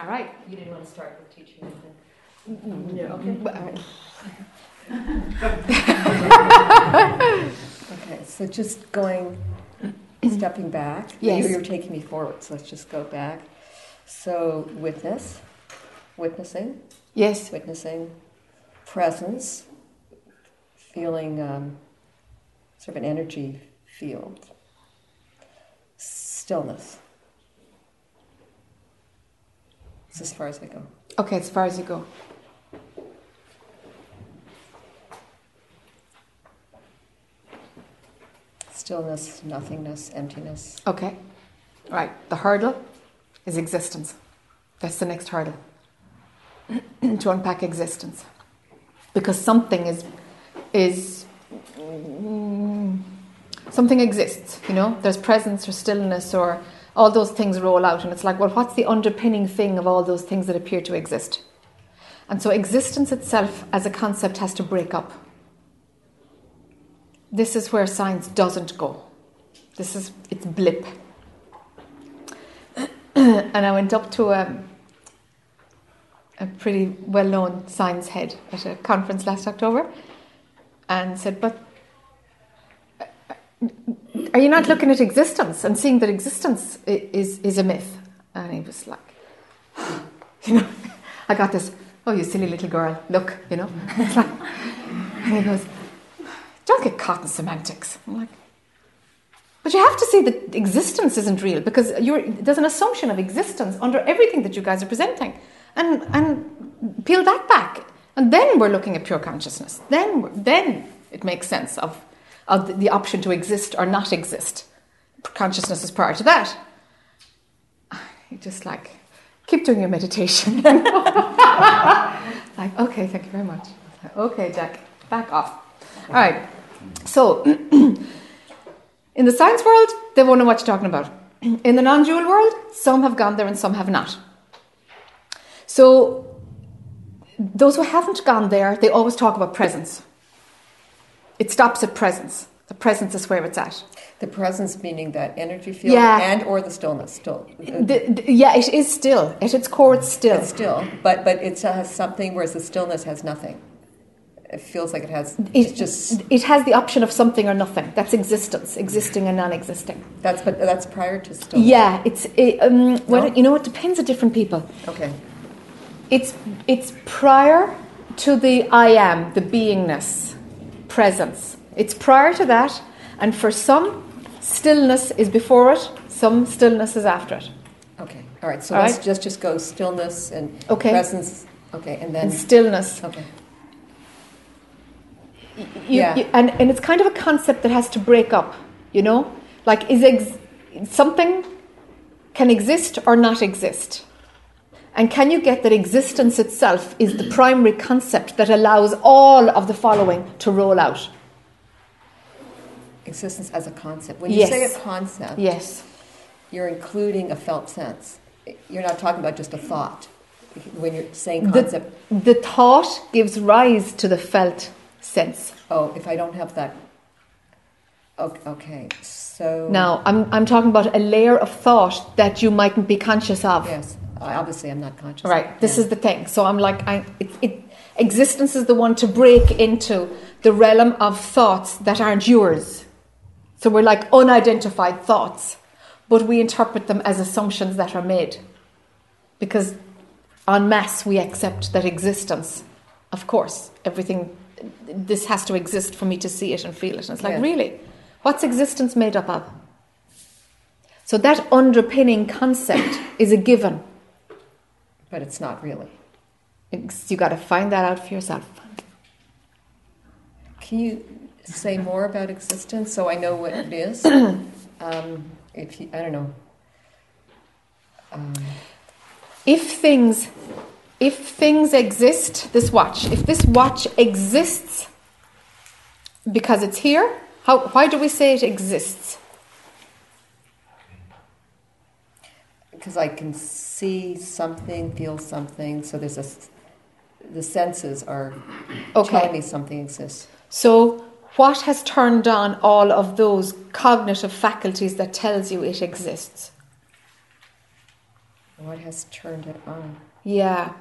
All right. You didn't want to start with teaching anything. Yeah, okay. okay, so just going, stepping back. Yes. You- You're taking me forward, so let's just go back. So, witness, witnessing, Yes. witnessing, presence, feeling um, sort of an energy field, stillness. It's as far as I go. Okay, as far as you go. Stillness, nothingness, emptiness. Okay. Right. The hurdle is existence. That's the next hurdle. to unpack existence. Because something is is mm, something exists, you know? There's presence or stillness or all those things roll out and it's like, well, what's the underpinning thing of all those things that appear to exist? And so existence itself as a concept has to break up. This is where science doesn't go. This is it's blip. and I went up to a, a pretty well known science head at a conference last October and said, But are you not looking at existence and seeing that existence is, is a myth? And he was like, You know, I got this, oh, you silly little girl, look, you know. And he goes, Don't get caught in semantics. I'm like, but you have to see that existence isn't real because there's an assumption of existence under everything that you guys are presenting. And, and peel that back. And then we're looking at pure consciousness. Then, then it makes sense of, of the, option to exist or not exist. Consciousness is prior to that. You just like, keep doing your meditation. like, okay, thank you very much. Okay, Jack, back off. All right. So, in the science world, they won't know what you're talking about. In the non dual world, some have gone there and some have not. So, those who haven't gone there, they always talk about presence. It stops at presence. The presence is where it's at. The presence meaning that energy field Yeah. and or the stillness still. The, the- yeah, it is still. At its core, it's still. It's still, but but it has something, whereas the stillness has nothing. It feels like it has. It, It's just it has the option of something or nothing. That's existence, existing and non-existing. that's but that's prior to stillness. Yeah, it's it, um, well, No? you know, it depends on different people. Okay. It's it's prior to the I am, the beingness, presence. It's prior to that, and for some, stillness is before it. Some stillness is after it. Okay. All right. So All let's right. just just go stillness and Okay. presence. Okay, and then And stillness, okay. you, Yeah. you- and and it's kind of a concept that has to break up. You know, like is ex- something can exist or not exist. And can you get that existence itself is the primary concept that allows all of the following to roll out? Existence as a concept. When you Yes. say a concept, Yes. you're including a felt sense. You're not talking about just a thought. When you're saying The, concept, the thought gives rise to the felt sense. oh, if I don't have that. Okay, so Now, I'm, I'm talking about a layer of thought that you mightn't be conscious of. Yes, obviously I'm not conscious. Right, this yeah. is the thing. So I'm like, I, it, it, existence is the one to break into the realm of thoughts that aren't yours. So we're like unidentified thoughts, but we interpret them as assumptions that are made. Because en masse we accept that existence, of course, everything, this has to exist for me to see it and feel it. And it's like, Yeah. really? What's existence made up of? So that underpinning concept is a given. But it's not really. It's- You got to find that out for yourself. Can you say more about existence so I know what it is? um, if you, I don't know. Um, If things, if things exist, this watch. If this watch exists because it's here, how? Why do we say it exists? Because I can see something, feel something. So there's a the senses are Okay. telling me something exists. So, what has turned on all of those cognitive faculties that tells you it exists? What has turned it on? Yeah.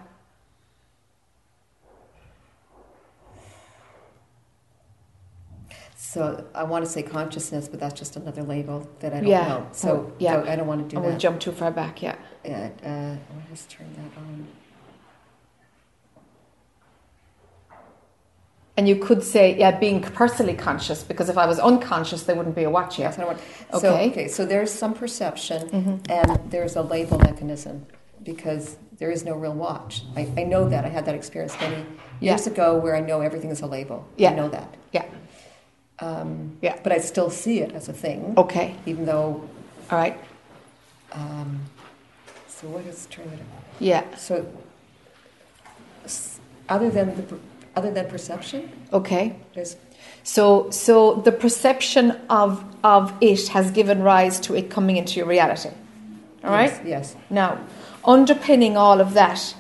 So I want to say consciousness, but that's just another label that I don't Yeah. know. So Oh, yeah. so I don't want to do we that. jump too far back, yeah. Yeah, uh, what has turned that on? And you could say, yeah, being personally conscious, because if I was unconscious, there wouldn't be a watch Yes, here. I don't want. So Okay. okay, so there's some perception, Mhm. and there's a label mechanism because there is no real watch. I, I know that I had that experience many years ago where I know everything is a label. Yeah. I know that. Yeah. Um, Yeah. But I still see it as a thing, Okay. even though. All right. Um, so what has turned it? Yeah. So, other than the other than perception, Okay. there's So, so the perception of of it has given rise to it coming into your reality. All right. yes, yes, Now, underpinning all of that,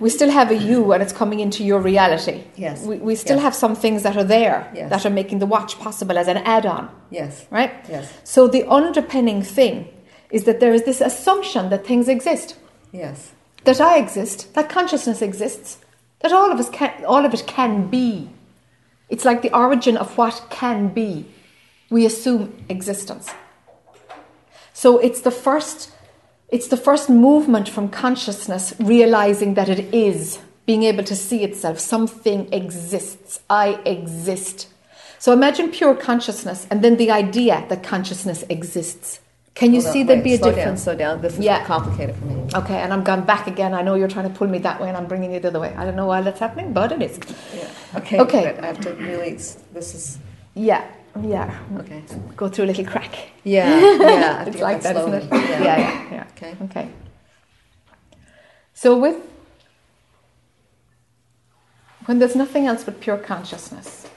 we still have a you, and it's coming into your reality. yes, We, we still Yes. have some things that are there Yes. that are making the watch possible as an add-on, yes, right? yes, So the underpinning thing is that there is this assumption that things exist, yes, that I exist, that consciousness exists, that all of us can, all of it can be. It's like the origin of what can be. We assume existence. So it's the first, it's the first movement from consciousness realizing that it is, being able to see itself. Something exists. I exist. So imagine pure consciousness and then the idea that consciousness exists. Can you Hold on, see there'd wait, be a slow difference? Down, slow down. This is Yeah. complicated for me. Okay, and I'm gone back again. I know you're trying to pull me that way, and I'm bringing you the other way. I don't know why that's happening, but it is. Yeah. Okay. Okay. But I have to really. This is Yeah, Oh, yeah. okay. Go through a little crack. Yeah. Yeah. I have to It's like that, isn't it? Yeah, yeah, yeah. Okay. Okay. So with when there's nothing else but pure consciousness,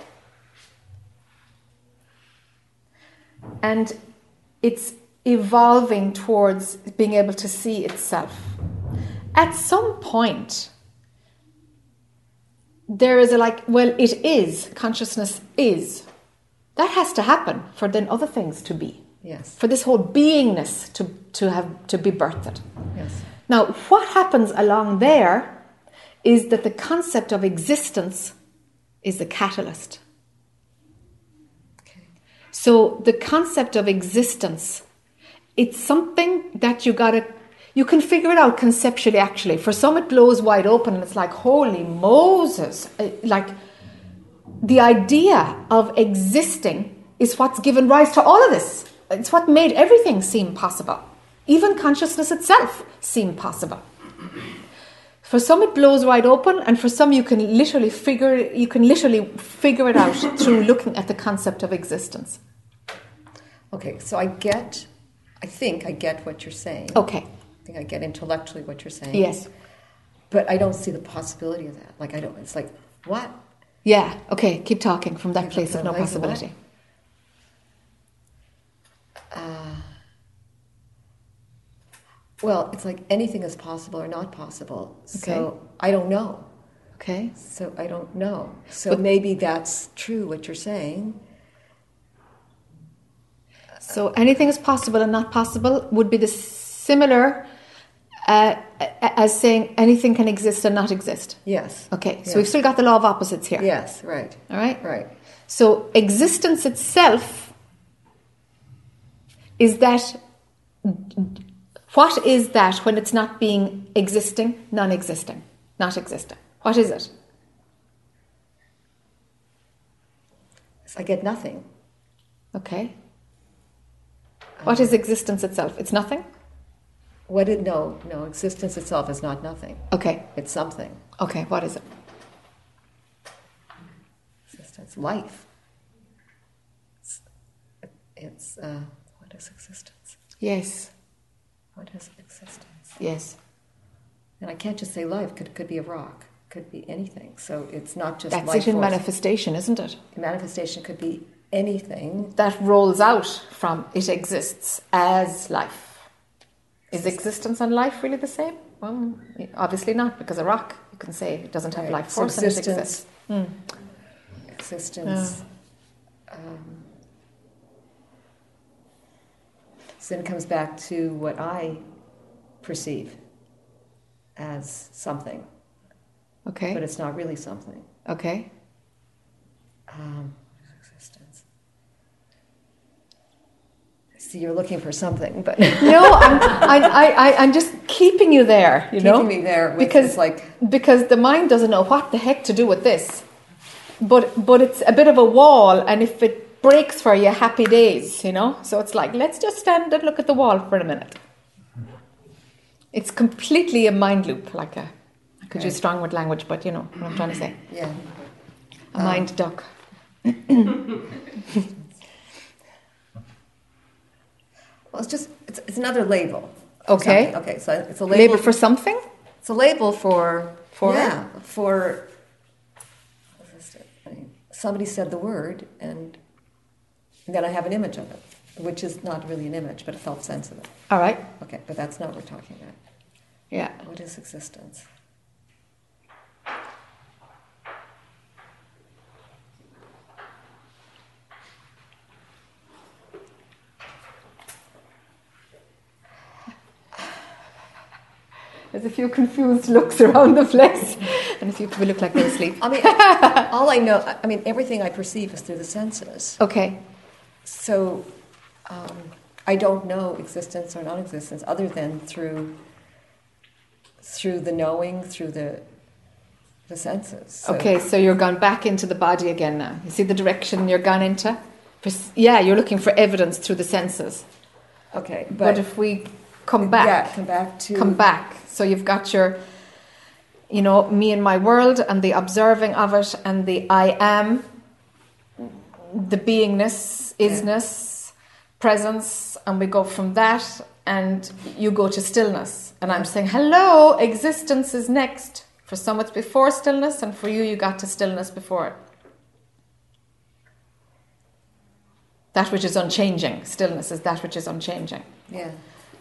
and it's evolving towards being able to see itself. At some point, there is a like, well, it is, consciousness is. That has to happen for then other things to be, Yes. for this whole beingness to, to have to be birthed. Yes. Now, what happens along there is that the concept of existence is the catalyst. Okay. So the concept of existence, it's something that you gotta, you can figure it out conceptually actually. For some it blows wide open and it's like, holy Moses. Uh, Like the idea of existing is what's given rise to all of this. It's what made everything seem possible. Even consciousness itself seem possible. For some it blows wide open, and for some you can literally figure you can literally figure it out through looking at the concept of existence. Okay. So I get. I think I get what you're saying. Okay. I think I get intellectually what you're saying. Yes. But I don't see the possibility of that. Like I don't. It's like what? Yeah. Okay. Keep talking from that place of no possibility. Uh, well, it's like anything is possible or not possible. So I don't know. Okay. So I don't know. So But- maybe that's true what you're saying. So anything is possible and not possible would be the similar uh, as saying anything can exist and not exist. Yes. Okay. So Yeah. we've still got the law of opposites here. Yes. Right. All right. Right. So existence itself is that what is that when it's not being existing, non-existing, not existing? What is it? I get nothing. Okay. What is existence itself? It's nothing? What did no no existence itself is not nothing. Okay. It's something. Okay, what is it? Existence, life. It's, it's uh, what is existence? Yes. What is existence? Yes. And I can't just say life. Could could be a rock. Could be anything. So it's not just That's life it in force. manifestation, isn't it? Manifestation could be anything. That rolls out from it exists as life. Is existence and life really the same? Well, obviously not, because a rock, you can say, it doesn't have Right. life So force and it existence- exists. Hmm. Existence. Um, so then it comes back to what I perceive as something, Okay. but it's not really something. Okay. Um, existence. See, you're looking for something, but No, I'm, I, I, I'm just keeping you there, you know? keeping me there with Because- like because the mind doesn't know what the heck to do with this. But but it's a bit of a wall, and if it breaks for you, happy days, you know. So it's like let's just stand and look at the wall for a minute. It's completely a mind loop, like a. I could Okay. use strong word language, but you know what I'm trying to say. yeah. A Um, mind duck. Well, it's just it's, it's another label. Okay. something. Okay. So it's a Label, label, for something. It's a label for For? yeah for. I mean, Somebody said the word, and then I have an image of it, which is not really an image, but a felt sense of it. All right. Okay, but that's not what we're talking about. Yeah. What is existence? There's a few confused looks around the place, and a few people look like they're asleep. I mean, all I know, I mean, everything I perceive is through the senses. Okay. So um, I don't know existence or non-existence other than through through the knowing, through the the senses. So- Okay, so you're gone back into the body again now. You see the direction you're gone into? Yeah, you're looking for evidence through the senses. Okay, But, but, if we come back, yeah, come back to come back. So you've got your, you know, me and my world and the observing of it and the I am, the beingness, isness, presence, and we go from that and you go to stillness. And I'm saying, hello, existence is next. For some, it's before stillness, and for you, you got to stillness before it. That which is unchanging. Stillness is that which is unchanging. Yeah,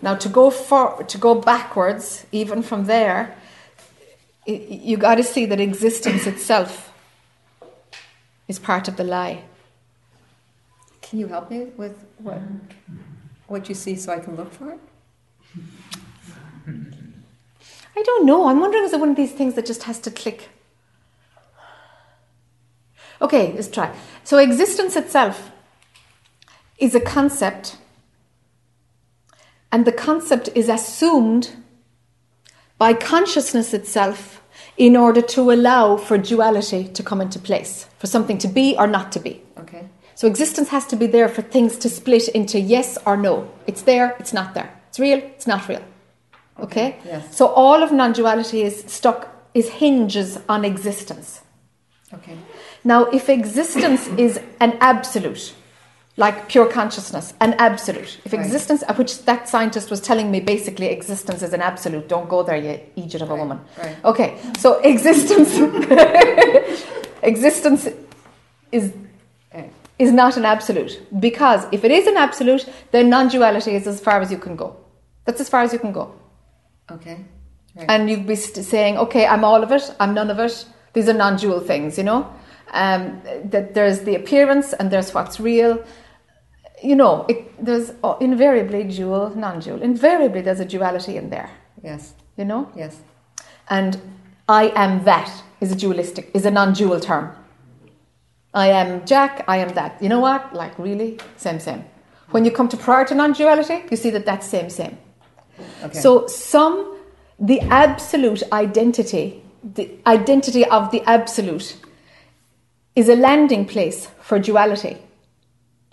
Now to go for to go backwards, even from there, you got to see that existence itself is part of the lie. can you help me with what what you see so I can look for it? I don't know. I'm wondering is it one of these things that just has to click? Okay, let's try. So existence itself is a concept, and the concept is assumed by consciousness itself in order to allow for duality to come into place, for something to be or not to be. Okay, So existence has to be there for things to split into yes or no. It's there, it's not there. It's real, it's not real. Okay? Yes. So all of non-duality is stuck is hinges on existence. okay, Now if existence is an absolute, like pure consciousness, an absolute. If Right. existence which that scientist was telling me basically existence is an absolute. Don't go there, you idiot of a Right, woman. right. Okay. So existence existence is is not an absolute because if it is an absolute, then non-duality is as far as you can go. That's as far as you can go, okay, right. and you'd be st- saying, "Okay, I'm all of it. I'm none of it." These are non-dual things, you know. Um, that there's the appearance and there's what's real. You know, it, there's uh, invariably dual, non-dual. Invariably, there's a duality in there. yes, You know, yes, and I am that is a dualistic, is a non-dual term. I am Jack, I am that. You know what? Like really, same, same. When you come to prior to non-duality, you see that that's same, same. okay. So some, the absolute identity, the identity of the absolute, is a landing place for duality.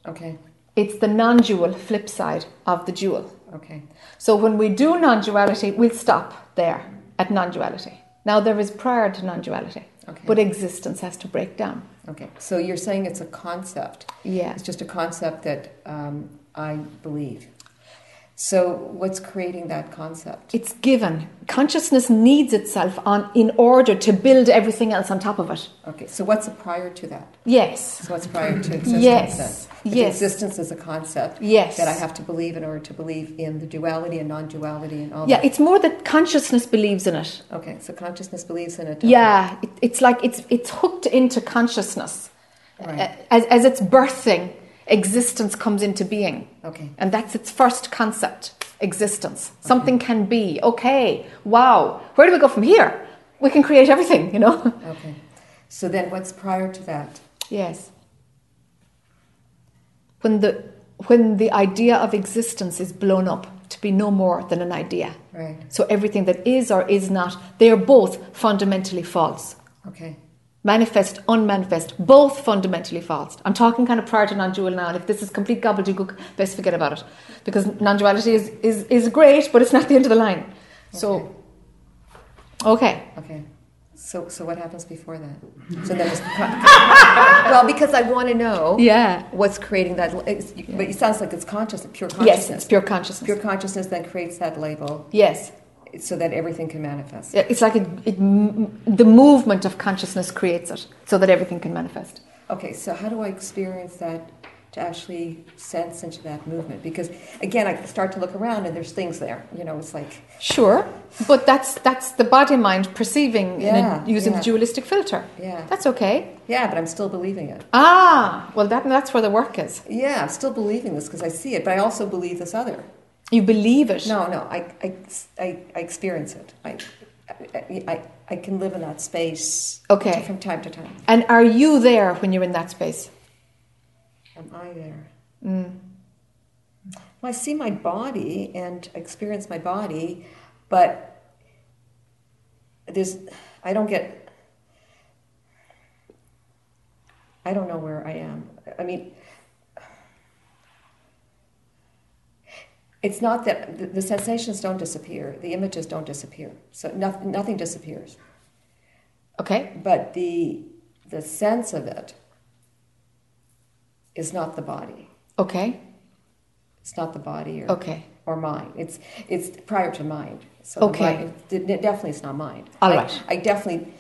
okay, It's the non-dual flip side of the dual. okay, So when we do non-duality, we'll stop there at non-duality. Now there is prior to non-duality, okay, but existence has to break down. okay. So you're saying it's a concept. Yeah. It's just a concept that um, I believe. So what's creating that concept? It's given. Consciousness needs itself on in order to build everything else on top of it. Okay, so what's prior to that? Yes. So what's prior to existence Yes. Yes. Existence is a concept Yes. that I have to believe in order to believe in the duality and non-duality and all Yeah, that. it's more that consciousness believes in it. Okay, so consciousness believes in it. Yeah, it, it's like it's it's hooked into consciousness. Right. As, as it's birthing, existence comes into being. Okay. And that's its first concept. existence. Something can be. Okay, wow. Where do we go from here? We can create everything, you know? Okay. So then what's prior to that? Yes. When the when the idea of existence is blown up to be no more than an idea. Right. So everything that is or is not, they are both fundamentally false. Okay. Manifest, unmanifest, both fundamentally false. I'm talking kind of prior to non-dual now, and if this is complete gobbledygook, best forget about it. Because non-duality is, is, is great, but it's not the end of the line. So, okay. Okay. So, so what happens before that? So then it's well, because I want to know Yeah. what's creating that. It's, But it sounds like it's conscious, pure Yes, consciousness. it's pure consciousness. Pure consciousness then creates that label Yes. So that everything can manifest. Yeah, It's like it, it, the movement of consciousness creates it so that everything can manifest. Okay, so how do I experience that to actually sense into that movement? Because again, I start to look around and there's things there. You know, it's like Sure, but that's that's the body mind perceiving in Yeah, a, using yeah. the dualistic filter. yeah, That's okay. yeah, but I'm still believing it. Ah, well, that, that's where the work is. Yeah, I'm still believing this because I see it, but I also believe this other. You believe it. No, no, I, I, I, I experience it. I, I, I, I can live in that space Okay. from time to time. And are you there when you're in that space? Am I there? Mm. Well, I see my body and experience my body, but there's, I don't get, I don't know where I am. I mean, it's not that the, the sensations don't disappear, the images don't disappear, so nothing, nothing disappears. Okay. But the, the sense of it is not the body. Okay. It's not the body or, Okay. or mind. It's it's prior to mind. So Okay. mind, it, it definitely it's not mind. All I, right. I definitely,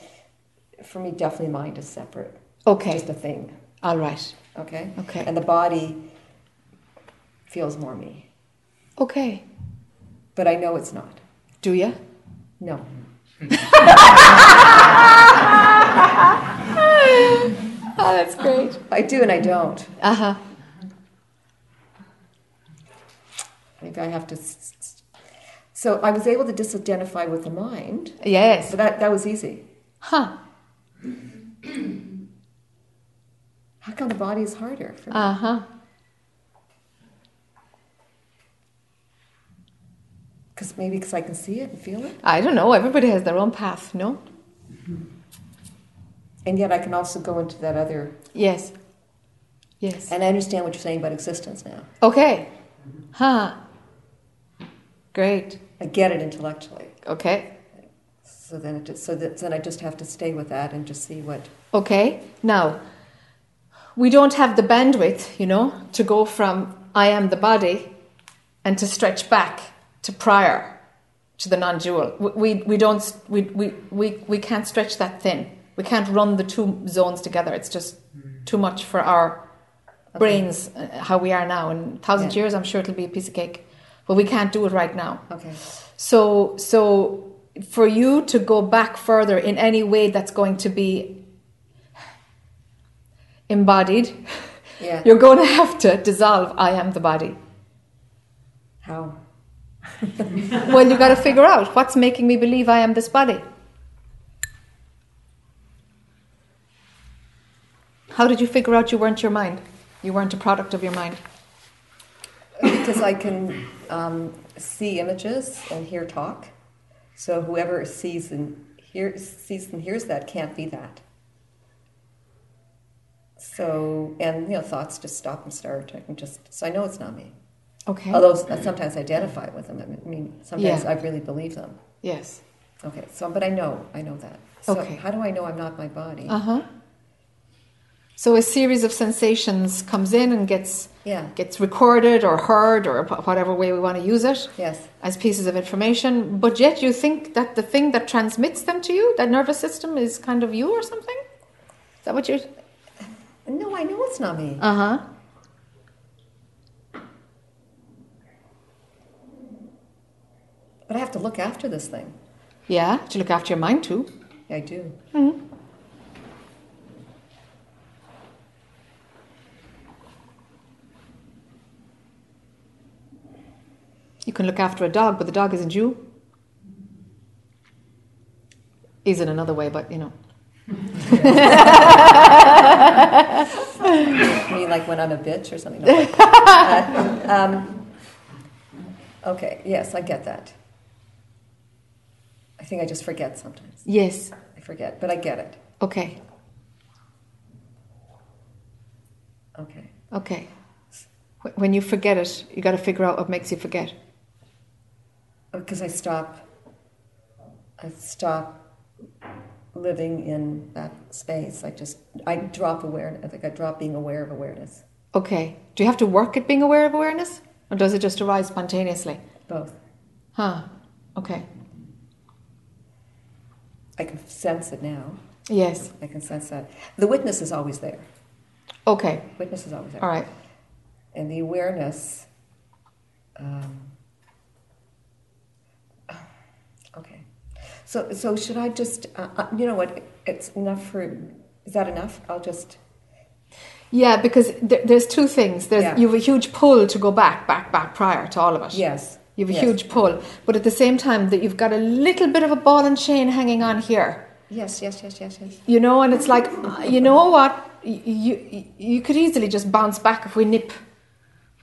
for me, definitely mind is separate. Okay. Just a thing. All right. Okay. Okay. And the body feels more me, Okay. but I know it's not. Do you? No. Oh, that's great. I do and I don't. Uh huh. Maybe I have to. So I was able to disidentify with the mind. Yes. So that that was easy. Huh. How come the body is harder for me? Uh huh. Because maybe because I can see it and feel it, I don't know. Everybody has their own path, no? Mm-hmm. and yet I can also go into that other. Yes. Yes. And I understand what you're saying about existence now. Okay. Huh. Great. I get it intellectually. Okay. So then it just, so that, then I just have to stay with that and just see what. Okay. Now, we don't have the bandwidth, you know, to go from I am the body and to stretch back to prior to the non dual. We, we, we don't, we, we, we, we can't stretch that thin. We can't run the two zones together. It's just too much for our brains, uh, how we are now. In a thousand Yeah. years, I'm sure it'll be a piece of cake. But we can't do it right now. Okay. So, so for you to go back further in any way that's going to be embodied, Yeah. you're going to have to dissolve I am the body. How? Well, you got to figure out what's making me believe I am this body. How did you figure out you weren't your mind? You weren't a product of your mind. because I can um, see images and hear talk. So whoever sees and hears, sees and hears that can't be that. So and you know thoughts just stop and start. I can just so I know it's not me. Okay. Although sometimes I sometimes identify with them. I mean, sometimes Yeah. I really believe them. Yes. Okay. So but I know I know that. So Okay. how do I know I'm not my body? Uh huh. So a series of sensations comes in and gets yeah. gets recorded or heard or whatever way we want to use it Yes. as pieces of information. But yet you think that the thing that transmits them to you, that nervous system, is kind of you or something. Is that what you're? No, I know it's not me. Uh huh. But I have to look after this thing. Yeah. To look after your mind too. Yeah, I do. Hmm. You can look after a dog, but the dog isn't you. Is in another way, but you know. You mean like when I'm a bitch or something? No. Uh, um, okay, yes, I get that. I think I just forget sometimes. Yes. I forget, but I get it. Okay. Okay. Okay. When you forget it, you got to figure out what makes you forget. Oh, because I stop, I stop living in that space. I just, I drop awareness. I think I drop being aware of awareness. Okay. Do you have to work at being aware of awareness? Or does it just arise spontaneously? Both. Huh. Okay. I can sense it now. Yes. I can sense that. The witness is always there. Okay. Witness is always there. All right. and the awareness. Um, okay, so so should I just uh, uh, you know what? It's enough for. Is that enough? I'll just. Yeah, because there, there's two things. There's Yeah. you have a huge pull to go back, back, back prior to all of it. Yes. You have a yes. huge pull, but at the same time that you've got a little bit of a ball and chain hanging on here. Yes. Yes. Yes. Yes. Yes. You know, and it's like, you know what? You, you could easily just bounce back if we nip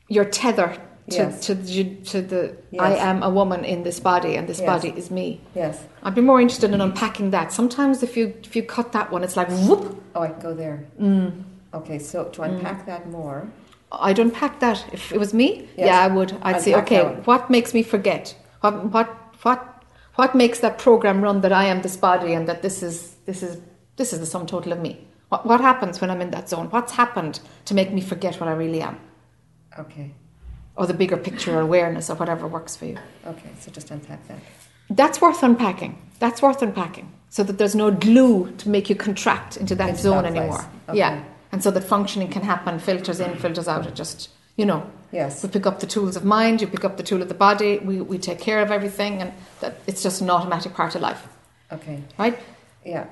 your tether to Yes. to, the- to the I am a woman in this body and this Yes. body is me. Yes. I'd be more interested in unpacking that. Sometimes if you if you cut that one, it's like whoop. Oh, I can go there. Mm. Okay. So to unpack that more. I'd unpack that. If it was me, Yes. yeah, I would. I'd say, okay, what makes me forget? What what what what makes that program run that I am this body and that this is this is this is the sum total of me? What what happens when I'm in that zone? What's happened to make me forget what I really am? Okay. Or the bigger picture or awareness or whatever works for you. Okay. So just unpack that. That's worth unpacking. That's worth unpacking. So that there's no glue to make you contract into that zone anymore. Okay. Yeah. And so that functioning can happen, filters in, filters out. It just, you know, Yes. we pick up the tools of mind, you pick up the tool of the body, we, we take care of everything, and that it's just an automatic part of life, Okay. right? Yeah.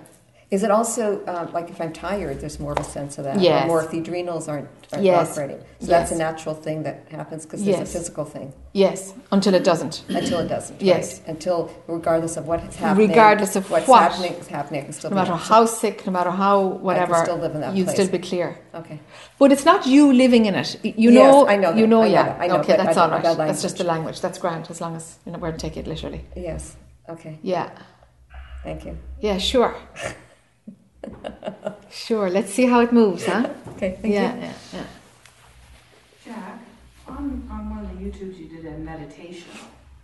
Is it also uh, like if I'm tired, there's more of a sense of that? Yes. Or more if the adrenals aren't, aren't Yes. operating. So that's a natural thing that happens because there's Yes. a physical thing Yes, until it doesn't. until it doesn't. Yes. Right? Until, regardless of what's happening, Regardless of what's what. happening is happening. I can still No matter there. how sick, no matter how whatever, still live in that you'd place. still be clear. Okay. But it's not you living in it. You Yes, know, I know you know, I know yeah. that. I know, okay, that's all right. that That's just the language. That's grand, as long as you know where to take it literally. Yes. Okay. Yeah, Thank you. yeah, sure, sure. Let's see how it moves, huh? Okay. Thank yeah, you. yeah, yeah. Jack, on, on one of the YouTubes you did a meditation.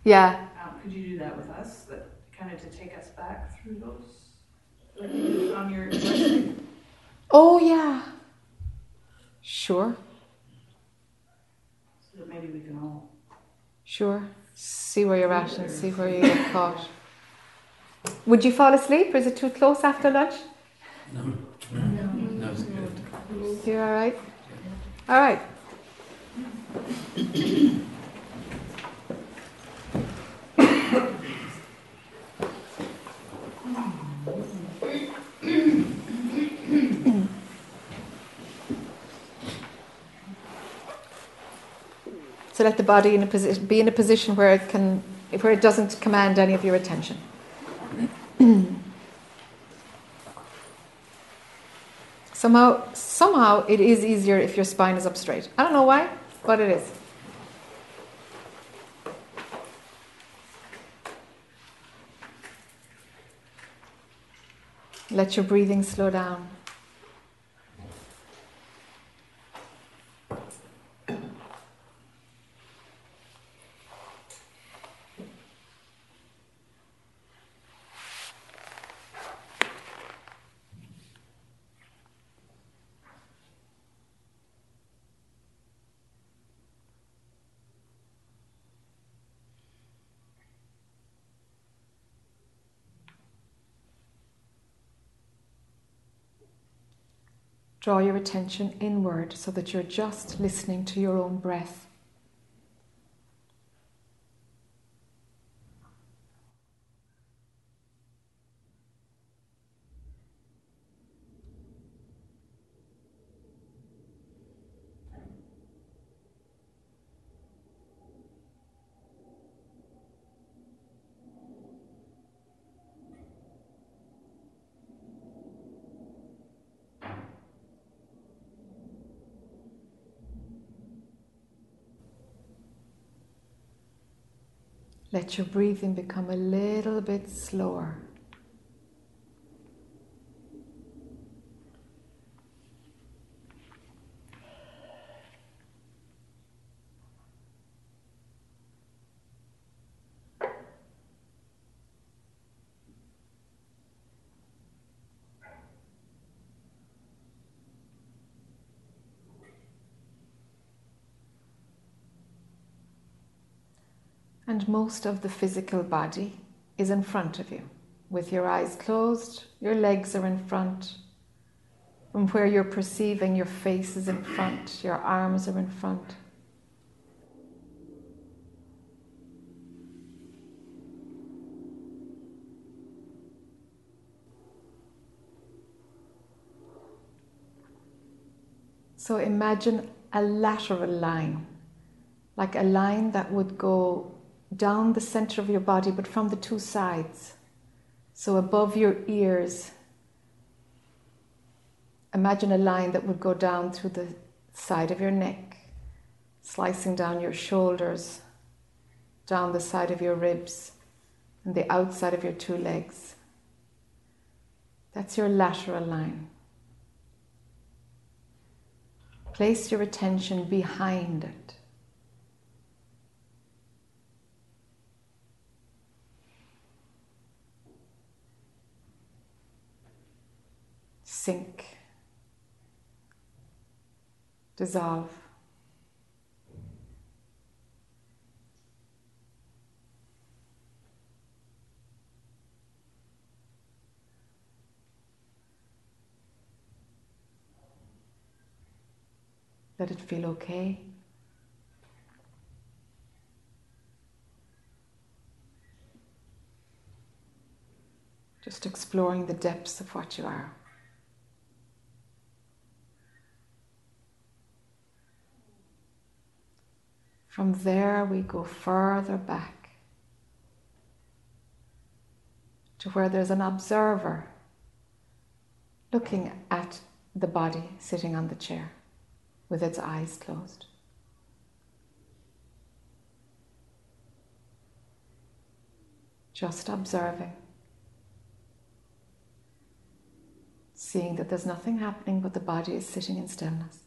Yeah. Um, could you do that with us? That kind of to take us back through those, like you on your? Oh, yeah. Sure, So that maybe we can all. sure. See where you're at and see where you get caught. Would you fall asleep? Is it too close after lunch? No, no, it's good. You're all right. All right. So let the body in a position, be in a position where it can, where it doesn't command any of your attention. Somehow, somehow it is easier if your spine is up straight. I don't know why, but it is. Let your breathing slow down. Draw your attention inward so that you're just listening to your own breath. Let your breathing become a little bit slower. And most of the physical body is in front of you. With your eyes closed, your legs are in front. From where you're perceiving, your face is in front, your arms are in front. So imagine a lateral line, like a line that would go down the center of your body, but from the two sides. So above your ears, imagine a line that would go down through the side of your neck, slicing down your shoulders, down the side of your ribs, and the outside of your two legs. That's your lateral line. Place your attention behind it. Sink, dissolve. Let it feel okay. Just exploring the depths of what you are. From there, we go further back to where there's an observer looking at the body sitting on the chair with its eyes closed. Just observing, seeing that there's nothing happening but the body is sitting in stillness.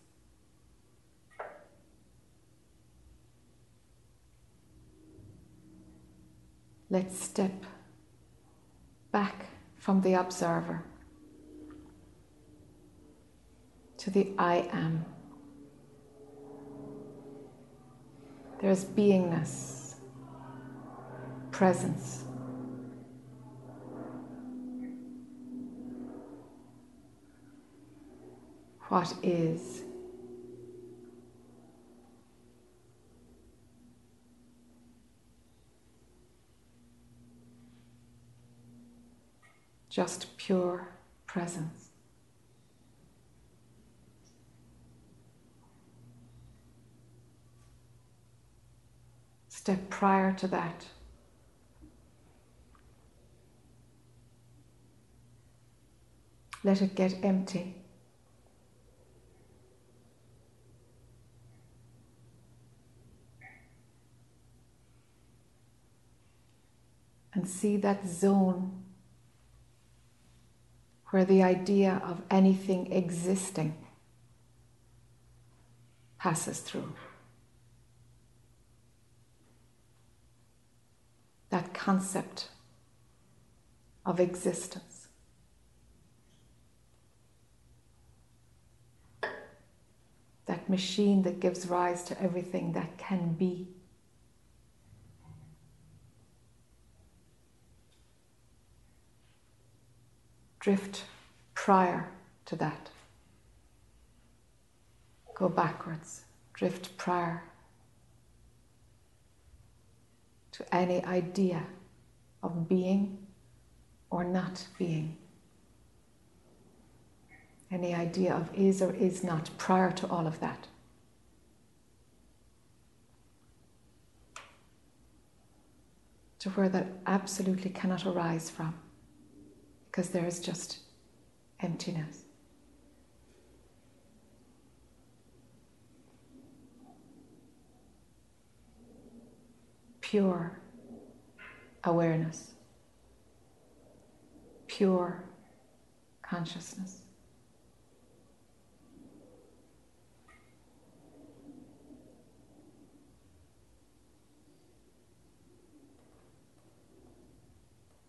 Let's step back from the observer to the I am. There's beingness, presence. What is? Just pure presence. Step prior to that. Let it get empty. And see that zone where the idea of anything existing passes through. That concept of existence. That machine that gives rise to everything that can be. Drift prior to that. Go backwards, drift prior to any idea of being or not being. Any idea of is or is not prior to all of that. To where that absolutely cannot arise from because there is just emptiness. Pure awareness, pure consciousness.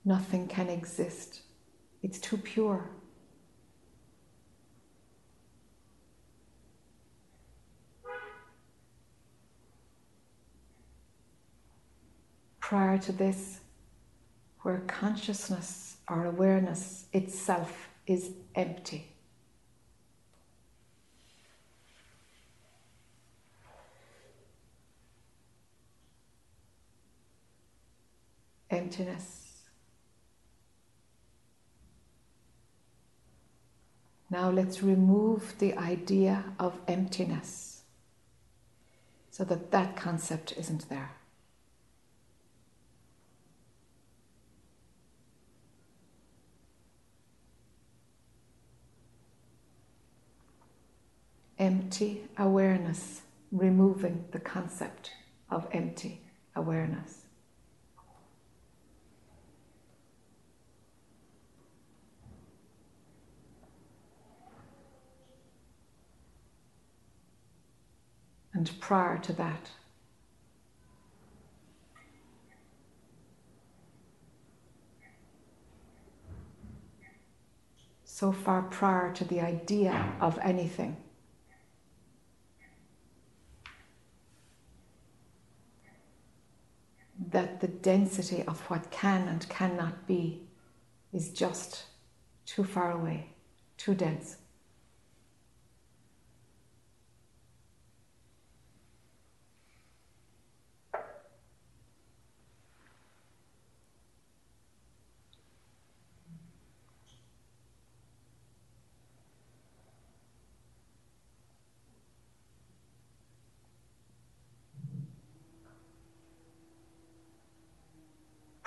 Nothing can exist. It's too pure. Prior to this, where consciousness or awareness itself is empty. Emptiness. Now let's remove the idea of emptiness so that that concept isn't there. empty awareness, removing the concept of empty awareness. And prior to that, so far prior to the idea of anything. that the density of what can and cannot be is just too far away, too dense.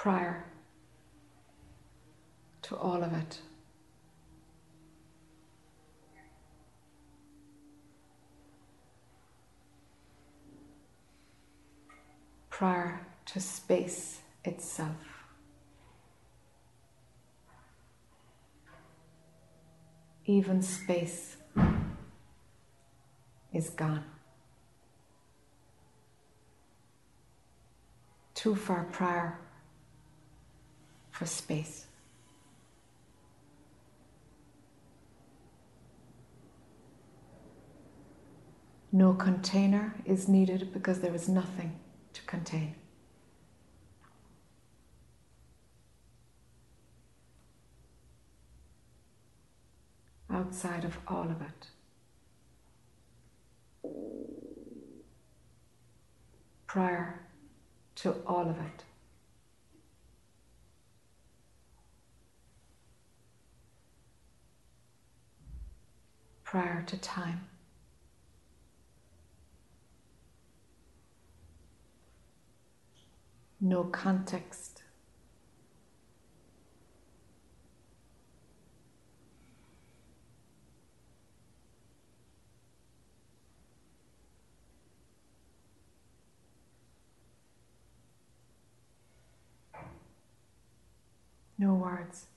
Prior to all of it. Prior to space itself. Even space is gone. Too far prior for space. No container is needed because there is nothing to contain. Outside of all of it. Prior to all of it. Prior to time. No context. No words.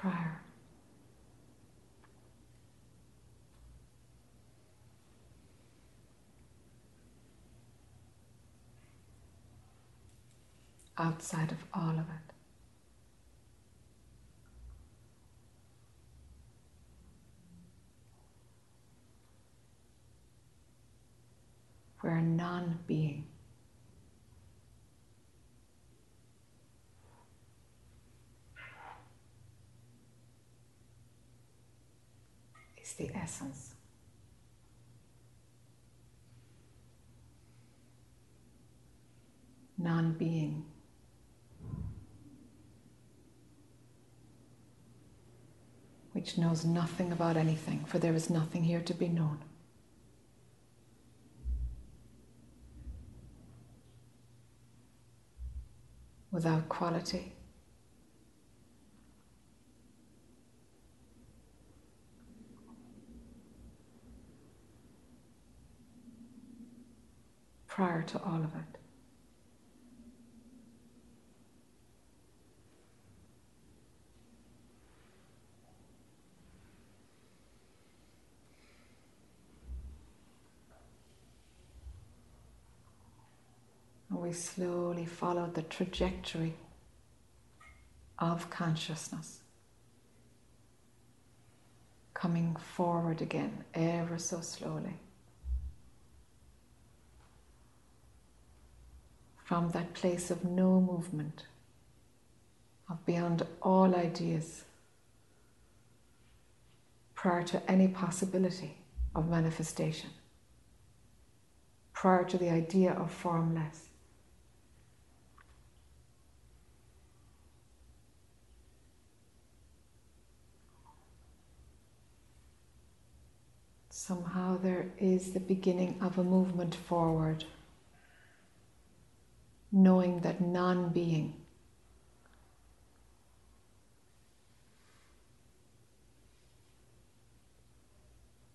prior. Outside of all of it. We're a non being. Is the essence. Non being which knows nothing about anything, for there is nothing here to be known. Without quality, prior to all of it. And we slowly follow the trajectory of consciousness, coming forward again ever so slowly. From that place of no movement, of beyond all ideas, prior to any possibility of manifestation, prior to the idea of formless. Somehow there is the beginning of a movement forward, knowing that non being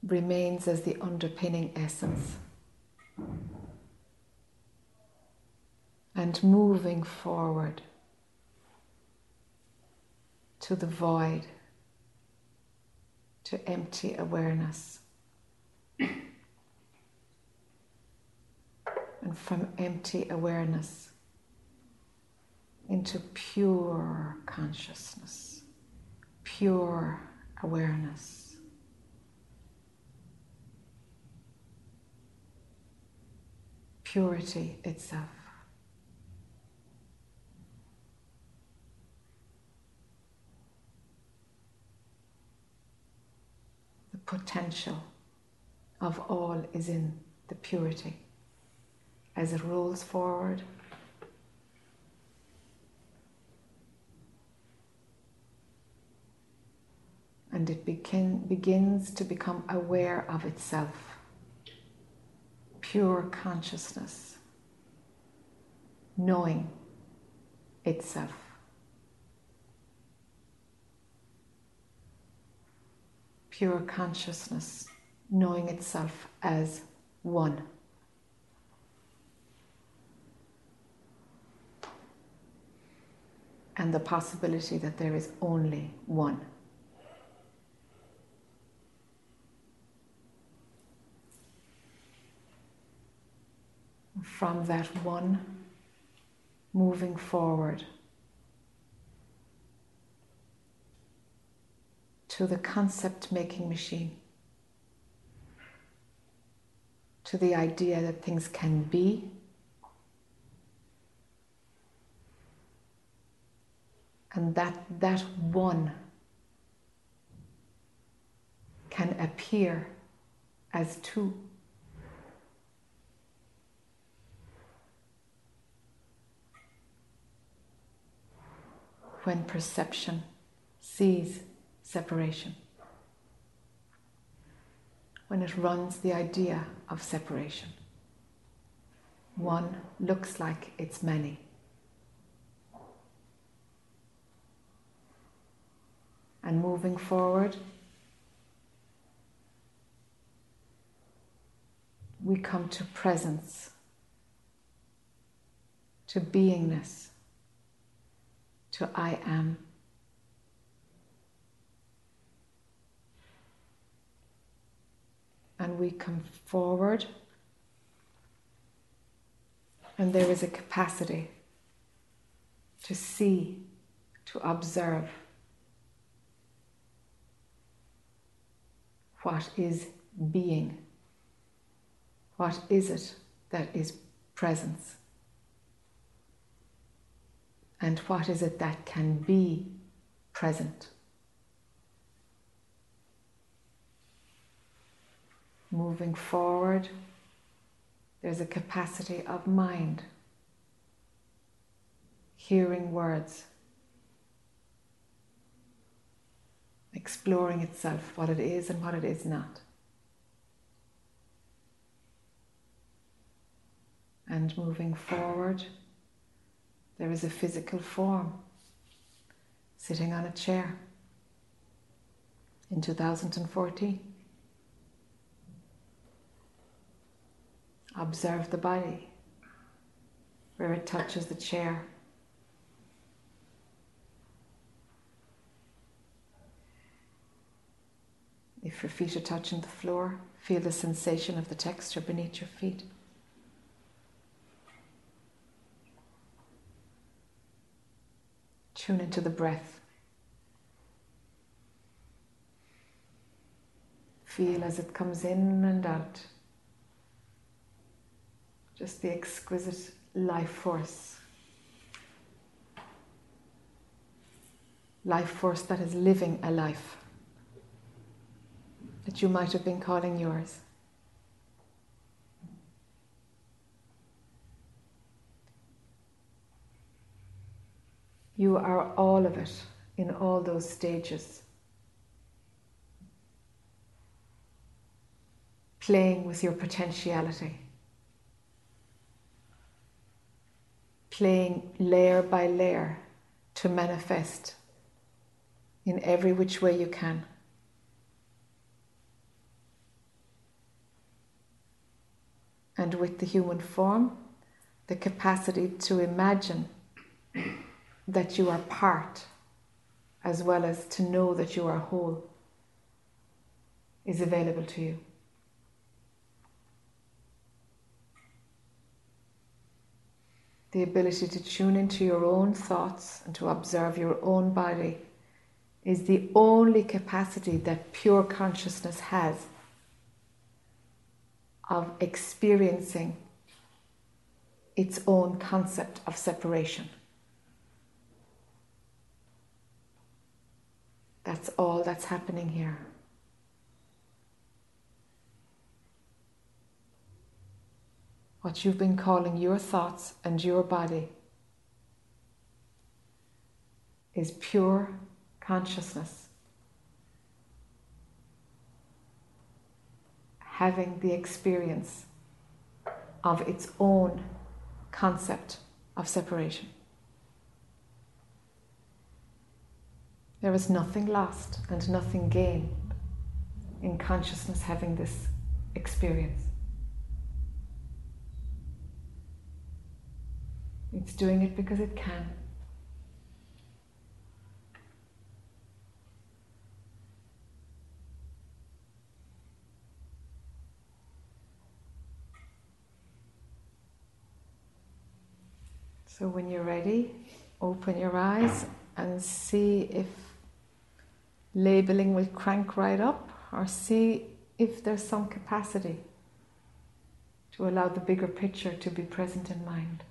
remains as the underpinning essence. And moving forward to the void, to empty awareness. And from empty awareness into pure consciousness, pure awareness. Purity itself. The potential of all is in the purity as it rolls forward. And it begin, begins to become aware of itself. Pure consciousness, knowing itself. Pure consciousness, knowing itself as one. and the possibility that there is only one. From that one, moving forward to the concept making machine, to the idea that things can be and that that one can appear as two. When perception sees separation, when it runs the idea of separation, one looks like it's many. and moving forward, we come to presence, to beingness, to I am. And we come forward, and there is a capacity to see, to observe. what is being? What is it that is presence? And what is it that can be present? Moving forward, there's a capacity of mind, hearing words, exploring itself, what it is and what it is not. And moving forward, there is a physical form sitting on a chair in 2014. Observe the body where it touches the chair. If your feet are touching the floor, feel the sensation of the texture beneath your feet. Tune into the breath. Feel as it comes in and out. Just the exquisite life force. Life force that is living a life that you might have been calling yours. You are all of it in all those stages. Playing with your potentiality. Playing layer by layer to manifest in every which way you can. And with the human form, the capacity to imagine that you are part as well as to know that you are whole is available to you. The ability to tune into your own thoughts and to observe your own body is the only capacity that pure consciousness has of experiencing its own concept of separation. That's all that's happening here. What you've been calling your thoughts and your body is pure consciousness. Having the experience of its own concept of separation. There is nothing lost and nothing gained in consciousness having this experience. It's doing it because it can. So when you're ready, open your eyes and see if labeling will crank right up or see if there's some capacity to allow the bigger picture to be present in mind.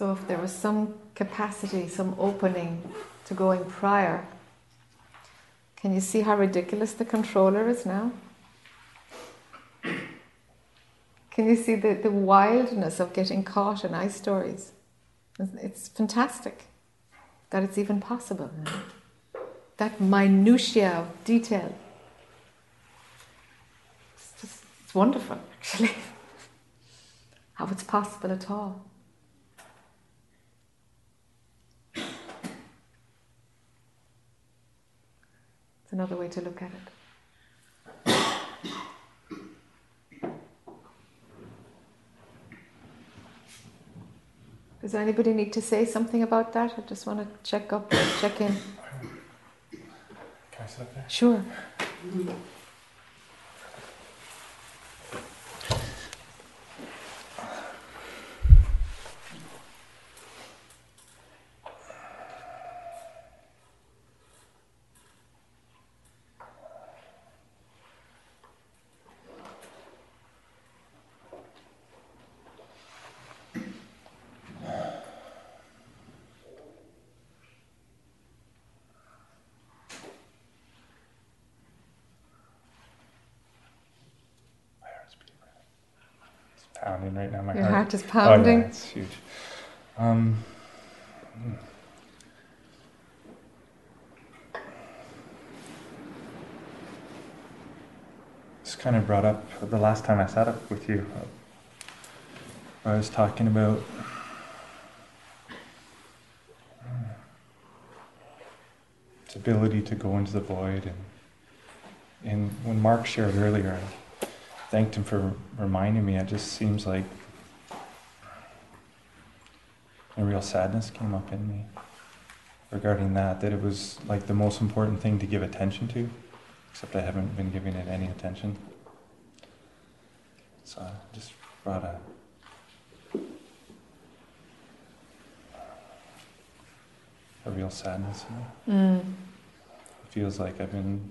So, if there was some capacity, some opening to going prior, can you see how ridiculous the controller is now? Can you see the, the wildness of getting caught in ice stories? It's fantastic that it's even possible. That minutiae of detail. It's just it's wonderful, actually, how it's possible at all. It's another way to look at it. Does anybody need to say something about that? I just want to check up, check in. Can I sit up there? Sure. Mm-hmm. Heart. is Oh, yeah, pounding. it's huge. Um. This kind of brought up the last time I sat up with you. I was talking about its ability to go into the void, and and when Mark shared earlier, I thanked him for reminding me. It just seems like a real sadness came up in me regarding that, that it was like the most important thing to give attention to, except I haven't been giving it any attention. So I just brought a a real sadness in me. Mm. It feels like I've been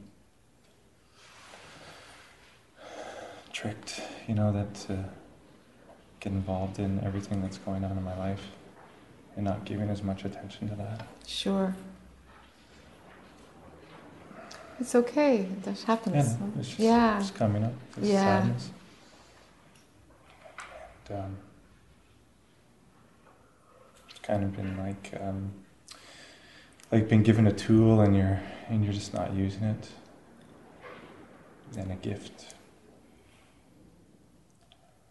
tricked, you know, that to get involved in everything that's going on in my life and not giving as much attention to that. Sure. It's okay. That happens. Yeah, no, it's just Yeah. it's coming up. This Yeah. sadness. And, um, it's kind of been like um, like being given a tool and you're and you're just not using it. And a gift.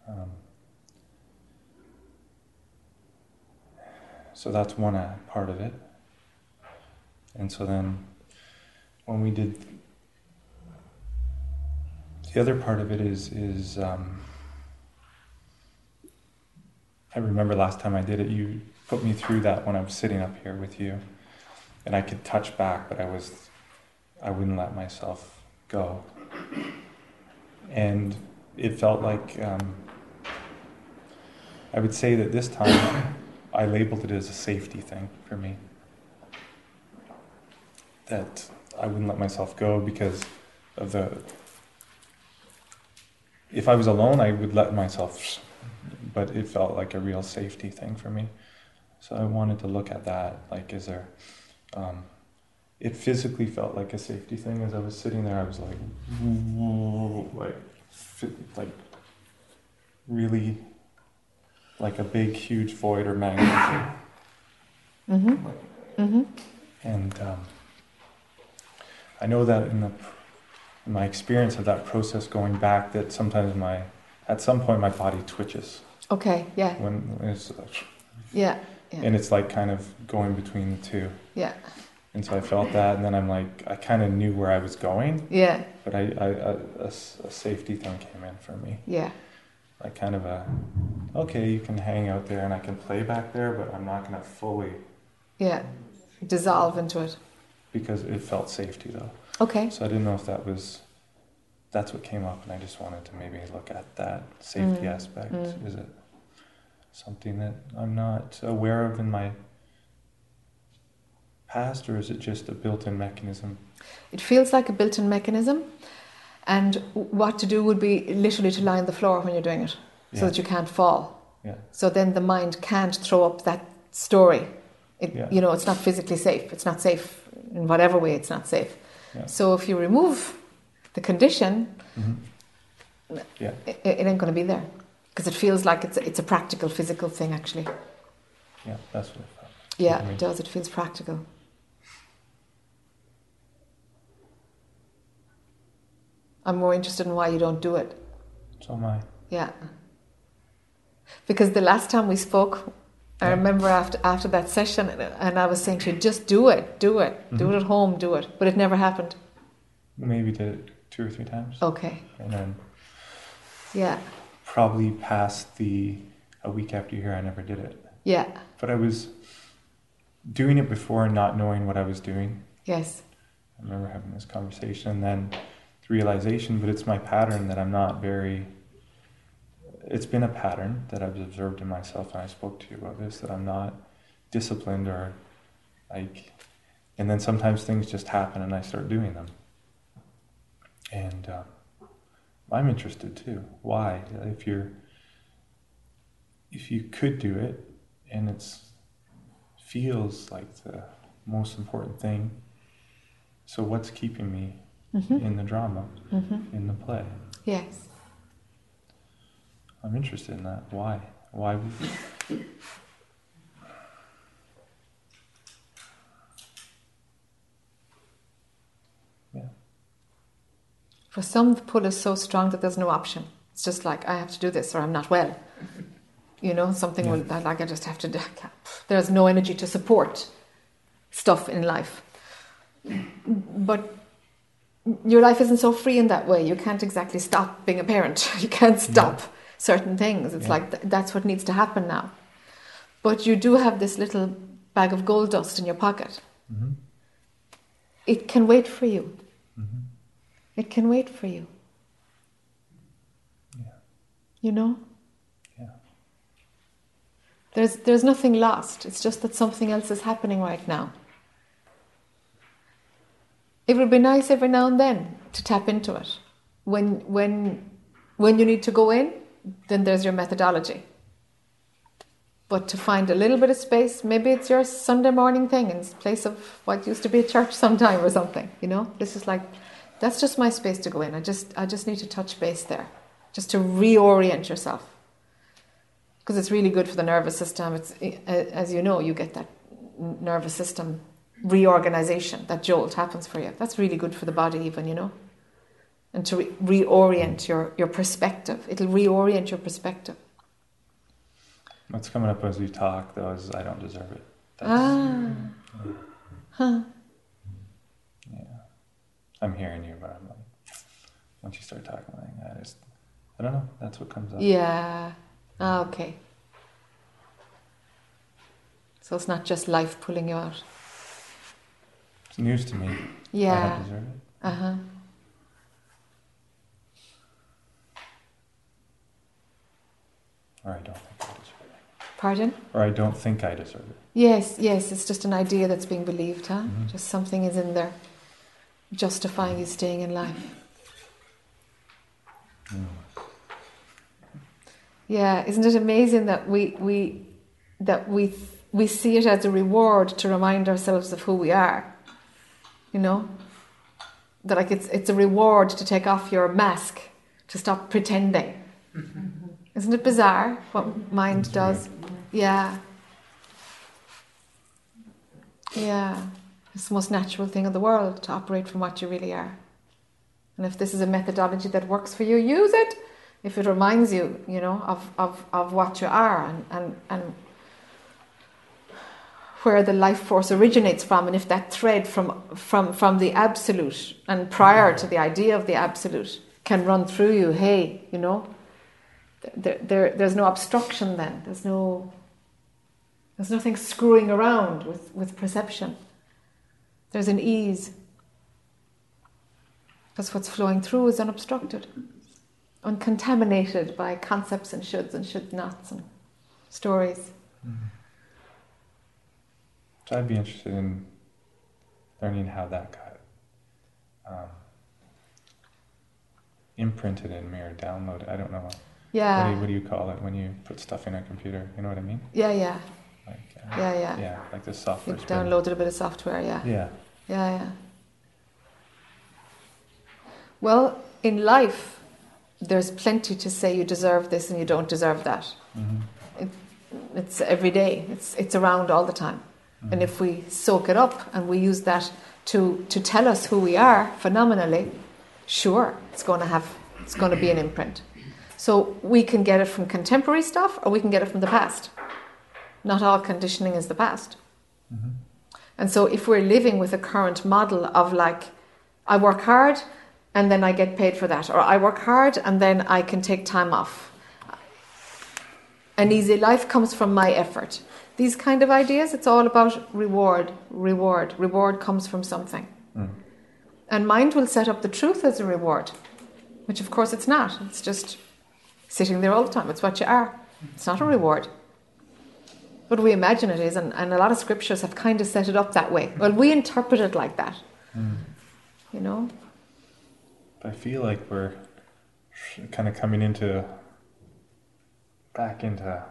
Um, so that's one part of it. And so then when we did the other part of it is is um, I remember last time I did it, you put me through that when I was sitting up here with you, and I could touch back, but I was I wouldn't let myself go, and it felt like um, I would say that this time I labeled it as a safety thing for me. That I wouldn't let myself go because of the. If I was alone, I would let myself, but it felt like a real safety thing for me. So I wanted to look at that. Like, is there. Um, it physically felt like a safety thing as I was sitting there. I was like, like, like, really, like a big, huge void or magnet. Mm-hmm. Mm-hmm. And um, I know that in the in my experience of that process going back, that sometimes my at some point my body twitches Okay. Yeah. when it's Yeah. Yeah. and it's like kind of going between the two. Yeah. And so I felt that, and then I'm like, I kind of knew where I was going, Yeah. but I, I, I a, a safety thing came in for me. Yeah. Like kind of a, okay, you can hang out there and I can play back there, but I'm not gonna fully Yeah. Dissolve into it. because it felt safety though. Okay. So I didn't know if that was, that's what came up, and I just wanted to maybe look at that safety Mm. aspect. Mm. Is it something that I'm not aware of in my past, or is it just a built-in mechanism? It feels like a built-in mechanism, and what to do would be literally to lie on the floor when you're doing it, so that you can't fall. Yeah. So then the mind can't throw up that story. It, Yeah. You know, it's not physically safe. It's not safe in whatever way. It's not safe. Yeah. So if you remove the condition, hmm Yeah. it, it ain't going to be there because it feels like it's it's a practical, physical thing. Actually, Yeah, that's what I thought. yeah, Mhm. it does. It feels practical. I'm more interested in why you don't do it. So am I. Yeah. Because the last time we spoke, I Yeah. remember after after that session, and I was saying to you, just do it, do it, do Mhm. it at home, do it. But it never happened. Maybe did it two or three times, Okay. and then Yeah. probably past the a week after you here, I never did it. Yeah. But I was doing it before and not knowing what I was doing. Yes. I remember having this conversation and then the realization, but it's my pattern that I'm not very. It's been a pattern that I've observed in myself, and I spoke to you about this that I'm not disciplined or like. And then sometimes things just happen and I start doing them. And uh, I'm interested too. Why? If you're. If you could do it and it's feels like the most important thing. So what's keeping me hmm in the drama, hmm in the play? Yes. I'm interested in that. Why? Why? would- For some, the pull is so strong that there's no option. It's just like I have to do this or I'm not well. You know, something Yeah. will like I just have to. There's no energy to support stuff in life. But your life isn't so free in that way. You can't exactly stop being a parent. You can't stop certain things. It's Yeah. like th- that's what needs to happen now. But you do have this little bag of gold dust in your pocket. Mhm. It can wait for you. Mhm. It can wait for you. Yeah. You know? Yeah. There's there's nothing lost. It's just that something else is happening right now. It would be nice every now and then to tap into it. When when when you need to go in, then there's your methodology. But to find a little bit of space, maybe it's your Sunday morning thing in place of what used to be a church sometime or something, you know? This is like that's just my space to go in. I just I just need to touch base there. Just to reorient yourself. Because it's really good for the nervous system. It's eh, as you know, you get that nervous system reorganization, that jolt happens for you. That's really good for the body even, you know? And to re- reorient your, your perspective. It'll reorient your perspective. What's coming up as we talk, though, is I don't deserve it. Ah. Huh. Yeah. I'm hearing you, but I'm like, once you start talking, like, I just, I don't know. That's what comes up. Yeah. Ah, okay. So it's not just life pulling you out. News to me. I Yeah. don't deserve it. Uh huh. Or I don't think I deserve it. Pardon? Or I don't think I deserve it. Yes, yes, it's just an idea that's being believed, huh? Mhm. Just something is in there justifying you staying in life. Mm. Yeah, isn't it amazing that we we that we we see it as a reward to remind ourselves of who we are? You know, that like it's it's a reward to take off your mask, to stop pretending. Mm-hmm. Isn't it bizarre what mind That's does? Yeah. Yeah. It's the most natural thing in the world to operate from what you really are. And if this is a methodology that works for you, use it. If it reminds you, you know, of, of, of what you are and, and, and where the life force originates from, and if that thread from, from, from the absolute and prior to the idea of the absolute can run through you, hey, you know, there, there, there's no obstruction then. There's no, there's nothing screwing around with, with perception. There's an ease. Because what's flowing through is unobstructed, uncontaminated by concepts and shoulds and should nots and stories. Mhm. So I'd be interested in learning how that got um, imprinted in me or downloaded. I don't know. What, do Yeah, you, what do you call it when you put stuff in a computer? You know what I mean? yeah, yeah, Like, uh, yeah, yeah. yeah, like the You software's been- downloaded a bit of software, yeah. Yeah. Yeah, yeah. Well, in life, there's plenty to say you deserve this and you don't deserve that. Mm-hmm. It's every day. It's it's around all the time. And if we soak it up and we use that to to tell us who we are phenomenally, sure, it's going to have it's going to be an imprint. So we can get it from contemporary stuff or we can get it from the past. Not all conditioning is the past. hmm And so if we're living with a current model of like, I work hard and then I get paid for that, or I work hard and then I can take time off. An easy life comes from my effort. These kind of ideas, it's all about reward, reward. Reward comes from something. Mm. And mind will set up the truth as a reward, which of course it's not. It's just sitting there all the time. It's what you are. It's not a reward. But we imagine it is, and, and a lot of scriptures have kind of set it up that way. Well, we interpret it like that, Mm. you know? I feel like we're kind of coming into back into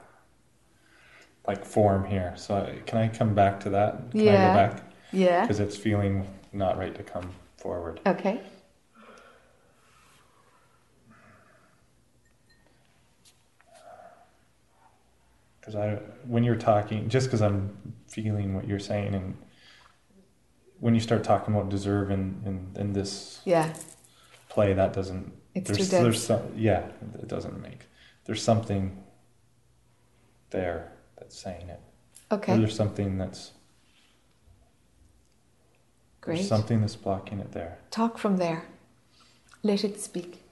like form here. So I- can I come back to that? Can Yeah. I go back? Yeah. Because it's feeling not right to come forward. Okay. Because I, when you're talking, just because I'm feeling what you're saying, and when you start talking about deserve in, in, in this Yeah. play, that doesn't. It's there's, too dense. there's some, yeah, it doesn't make. There's something there that's saying it. Or Okay. there's something that's Great. there's something that's blocking it there. Talk from there. Let it speak.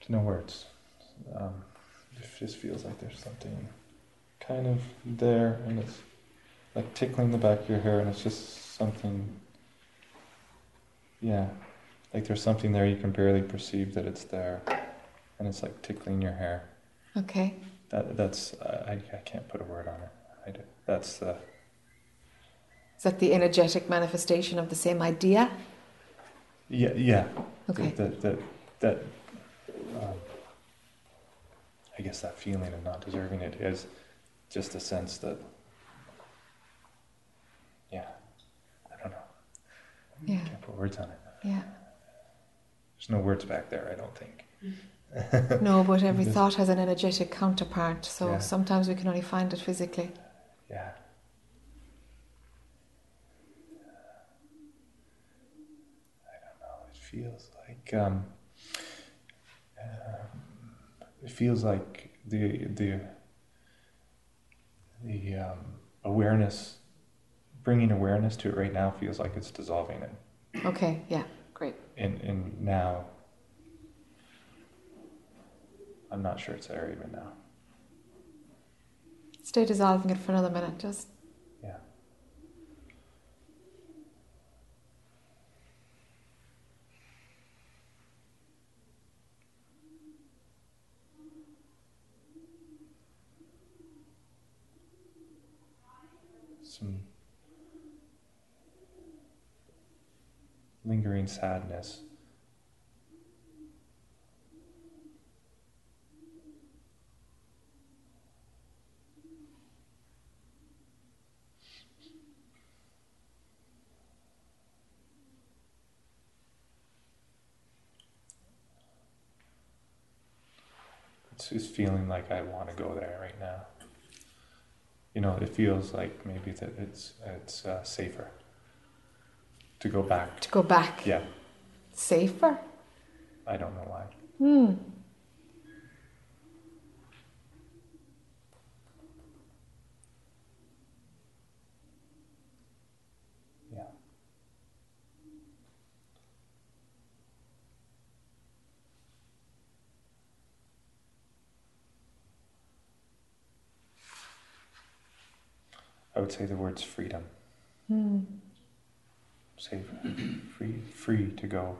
There's no words. Um, it just feels like there's something kind of there, and it's like tickling the back of your hair, and it's just something. Yeah, like there's something there you can barely perceive that it's there, and it's like tickling your hair. Okay. That that's I I can't put a word on it. I do. That's the Is that the energetic manifestation of the same idea? yeah yeah Okay. that that that. Um, I guess that feeling of not deserving it is just a sense that. Yeah, I don't know. Yeah. Can't put words on it. Yeah. There's no words back there. I don't think. No, but every thought has an energetic counterpart, so Yeah. sometimes we can only find it physically. Yeah. I don't know. It feels like um, um, it feels like the the the um, awareness, bringing awareness to it right now feels like it's dissolving it. Okay, yeah, great. And and now, I'm not sure it's there even now. Stay dissolving it for another minute, just. Yeah. Some lingering sadness. It's just feeling like I want to go there right now. You know, it feels like maybe that it's it's uh, safer to go back. To go back. Yeah, Safer? I don't know why. Hmm. Yeah. I would say the words freedom. Hmm. Safe, free, free to go.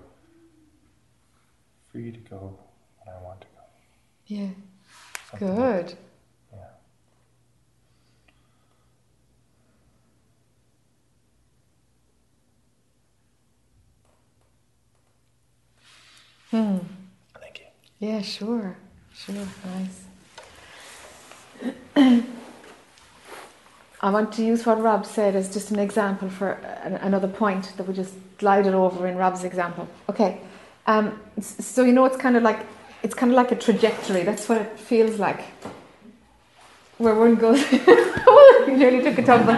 Free to go when I want to go. Yeah. Something like- Good. yeah. Hmm. Thank you. Yeah, sure. Sure. Nice. I want to use what Rob said as just an example for an, another point that we just glided over in Rob's example. Okay. Um, so you know, it's kind of like it's kind of like a trajectory. That's what it feels like. Where one goes, you nearly took a tumble.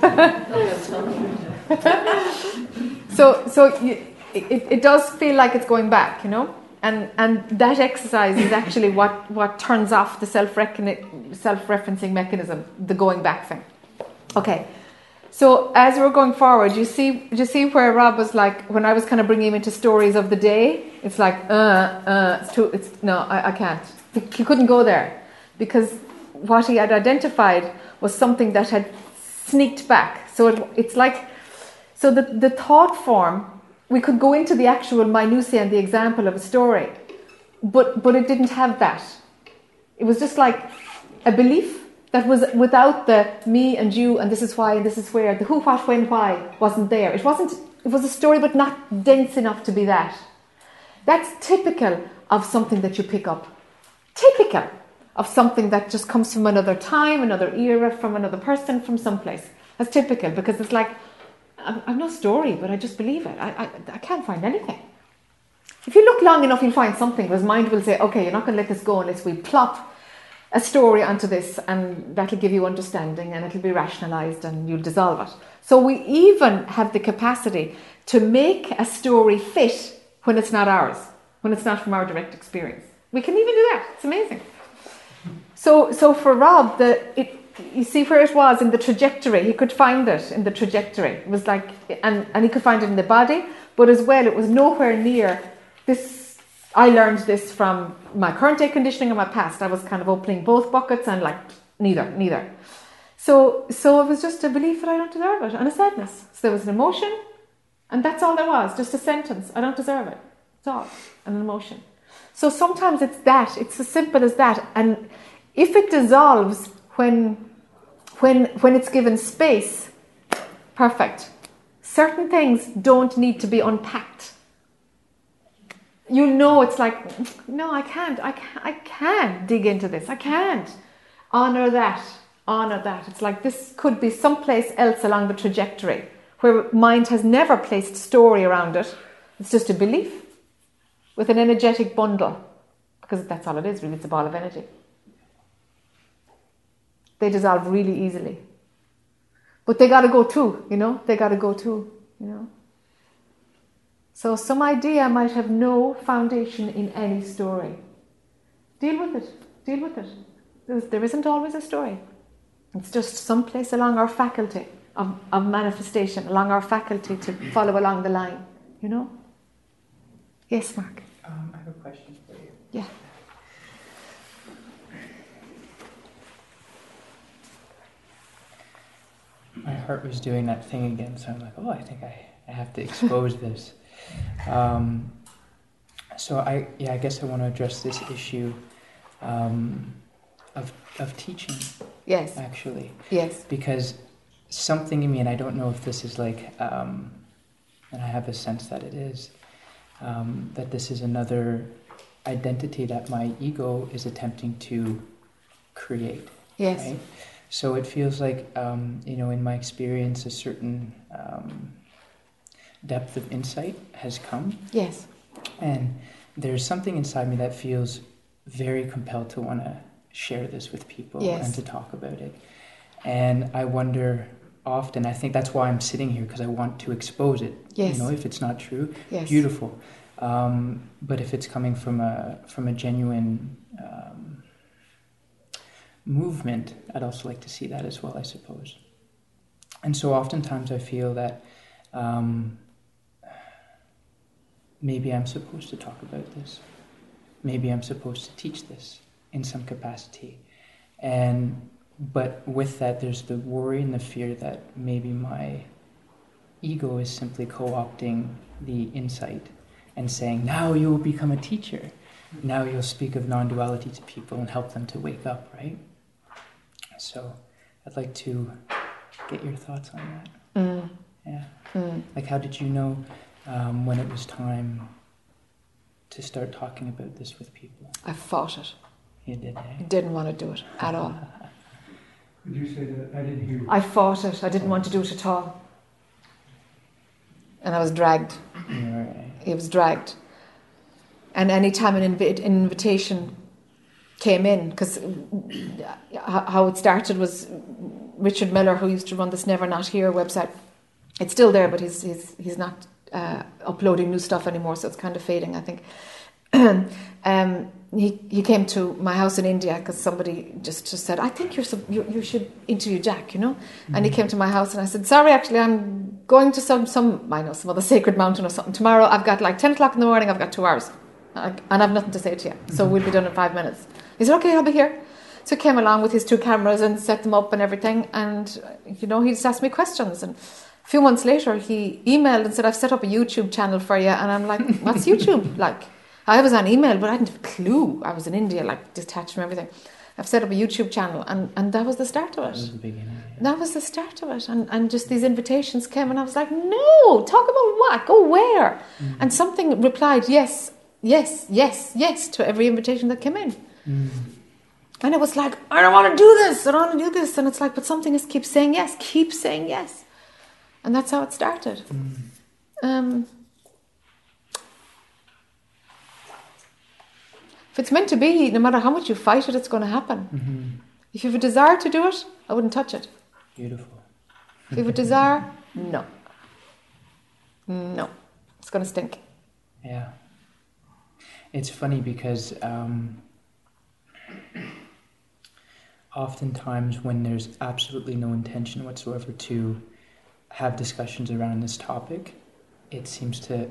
So, so you, it, it does feel like it's going back, you know. And, and that exercise is actually what, what turns off the self self-referencing mechanism, the going back thing. Okay, so as we're going forward, you see, you see where Rob was like, when I was kind of bringing him into stories of the day, it's like, uh, uh, it's too, it's, no, I, I can't. He couldn't go there because what he had identified was something that had sneaked back. So it, it's like, so the, the thought form, we could go into the actual minutiae and the example of a story, but, but it didn't have that. It was just like a belief that was without the me and you and this is why and this is where, the who, what, when, why wasn't there. It wasn't, it was a story, but not dense enough to be that. That's typical of something that you pick up. Typical of something that just comes from another time, another era, from another person, from someplace. That's typical because it's like, I'm, no story, but I just believe it. I, I, I can't find anything. If you look long enough, you'll find something, because mind will say, okay, you're not going to let this go unless we plop a story onto this, and that'll give you understanding and it'll be rationalized and you'll dissolve it. So we even have the capacity to make a story fit when it's not ours, when it's not from our direct experience. We can even do that. It's amazing. So, so for Rob, the it, you see where it was in the trajectory. He could find it in the trajectory. It was like, and, and he could find it in the body, but as well, it was nowhere near this. I learned this from my current day conditioning and my past. I was kind of opening both buckets and like neither, neither. So, so it was just a belief that I don't deserve it and a sadness. So there was an emotion, and that's all there was. Just a sentence. I don't deserve it. It's all an emotion. So sometimes it's that. It's as simple as that, and if it dissolves when, when, when it's given space, perfect. Certain things don't need to be unpacked. You know, it's like, no, I can't, I can't, I can't dig into this. I can't. Honor that, honor that. It's like this could be someplace else along the trajectory where mind has never placed story around it. It's just a belief with an energetic bundle because that's all it is, really. It's a ball of energy they dissolve really easily. But they got to go too, you know, they got to go too, you know. So some idea might have no foundation in any story. Deal with it, deal with it. There isn't always a story. It's just someplace along our faculty of, of manifestation, along our faculty to follow along the line, you know? Yes, Mark. Um, I have a question for you. Yeah. My heart was doing that thing again. So I'm like, oh, I think I, I have to expose this. Um, so I, yeah, I guess I want to address this issue um, of, of teaching. Yes. Actually. Yes. Because something in me, and I don't know if this is like, um, and I have a sense that it is, um, that this is another identity that my ego is attempting to create. Yes. Right? So it feels like, um, you know, in my experience, a certain um, depth of insight has come. Yes. And there's something inside me that feels very compelled to want to share this with people yes. and to talk about it. And I wonder often, I think that's why I'm sitting here because I want to expose it. Yes. You know, if it's not true, yes. beautiful. Um, but if it's coming from a from a genuine um, movement, I'd also like to see that as well, I suppose. And so oftentimes I feel that um, maybe I'm supposed to talk about this. Maybe I'm supposed to teach this in some capacity. And but with that there's the worry and the fear that maybe my ego is simply co-opting the insight and saying, now you will become a teacher. Now you'll speak of non-duality to people and help them to wake up, right? So I'd like to get your thoughts on that. Mm. Yeah. Mm. Like, how did you know um, when it was time to start talking about this with people? I fought it. You did, eh? Didn't want to do it at all. Would you say that? I didn't hear. I fought it. I didn't want to do it at all. And I was dragged. Right. It was dragged. And any time an invi- invitation came in because how it started was Richard Miller, who used to run this Never Not Here website. It's still there, but he's he's he's not uh, uploading new stuff anymore, so it's kind of fading, I think. um, he, he came to my house in India because somebody just, just said, I think you're, you, you should interview Jac, you know? And he came to my house and I said, sorry, actually, I'm going to some, some, I know, some other sacred mountain or something tomorrow. I've got like 10 o'clock in the morning, I've got two hours. I- And I've nothing to say to you. So we'll be done in five minutes. He said, okay, I'll be here. So he came along with his two cameras and set them up and everything. And, you know, he just asked me questions. And a few months later, he emailed and said, I've set up a YouTube channel for you. And I'm like, what's YouTube? like, I was on email, but I didn't have a clue. I was in India, like, detached from everything. I've set up a YouTube channel. And, and that was the start of That it. was the beginning. That was the start of it. And, and just these invitations came, and I was like, no, talk about what? Go where? Mm. And something replied, yes, yes, yes, yes, to every invitation that came in. Mm. And it was like, I don't want to do this, I don't want to do this. And it's like, but something is keep saying yes, keep saying yes. And that's how it started. Mm. Um, if it's meant to be, no matter how much you fight it, it's going to happen. Mhm. If you have a desire to do it, I wouldn't touch it. Beautiful. If you have a desire, no. No. It's going to stink. Yeah. It's funny because um, oftentimes when there's absolutely no intention whatsoever to have discussions around this topic, it seems to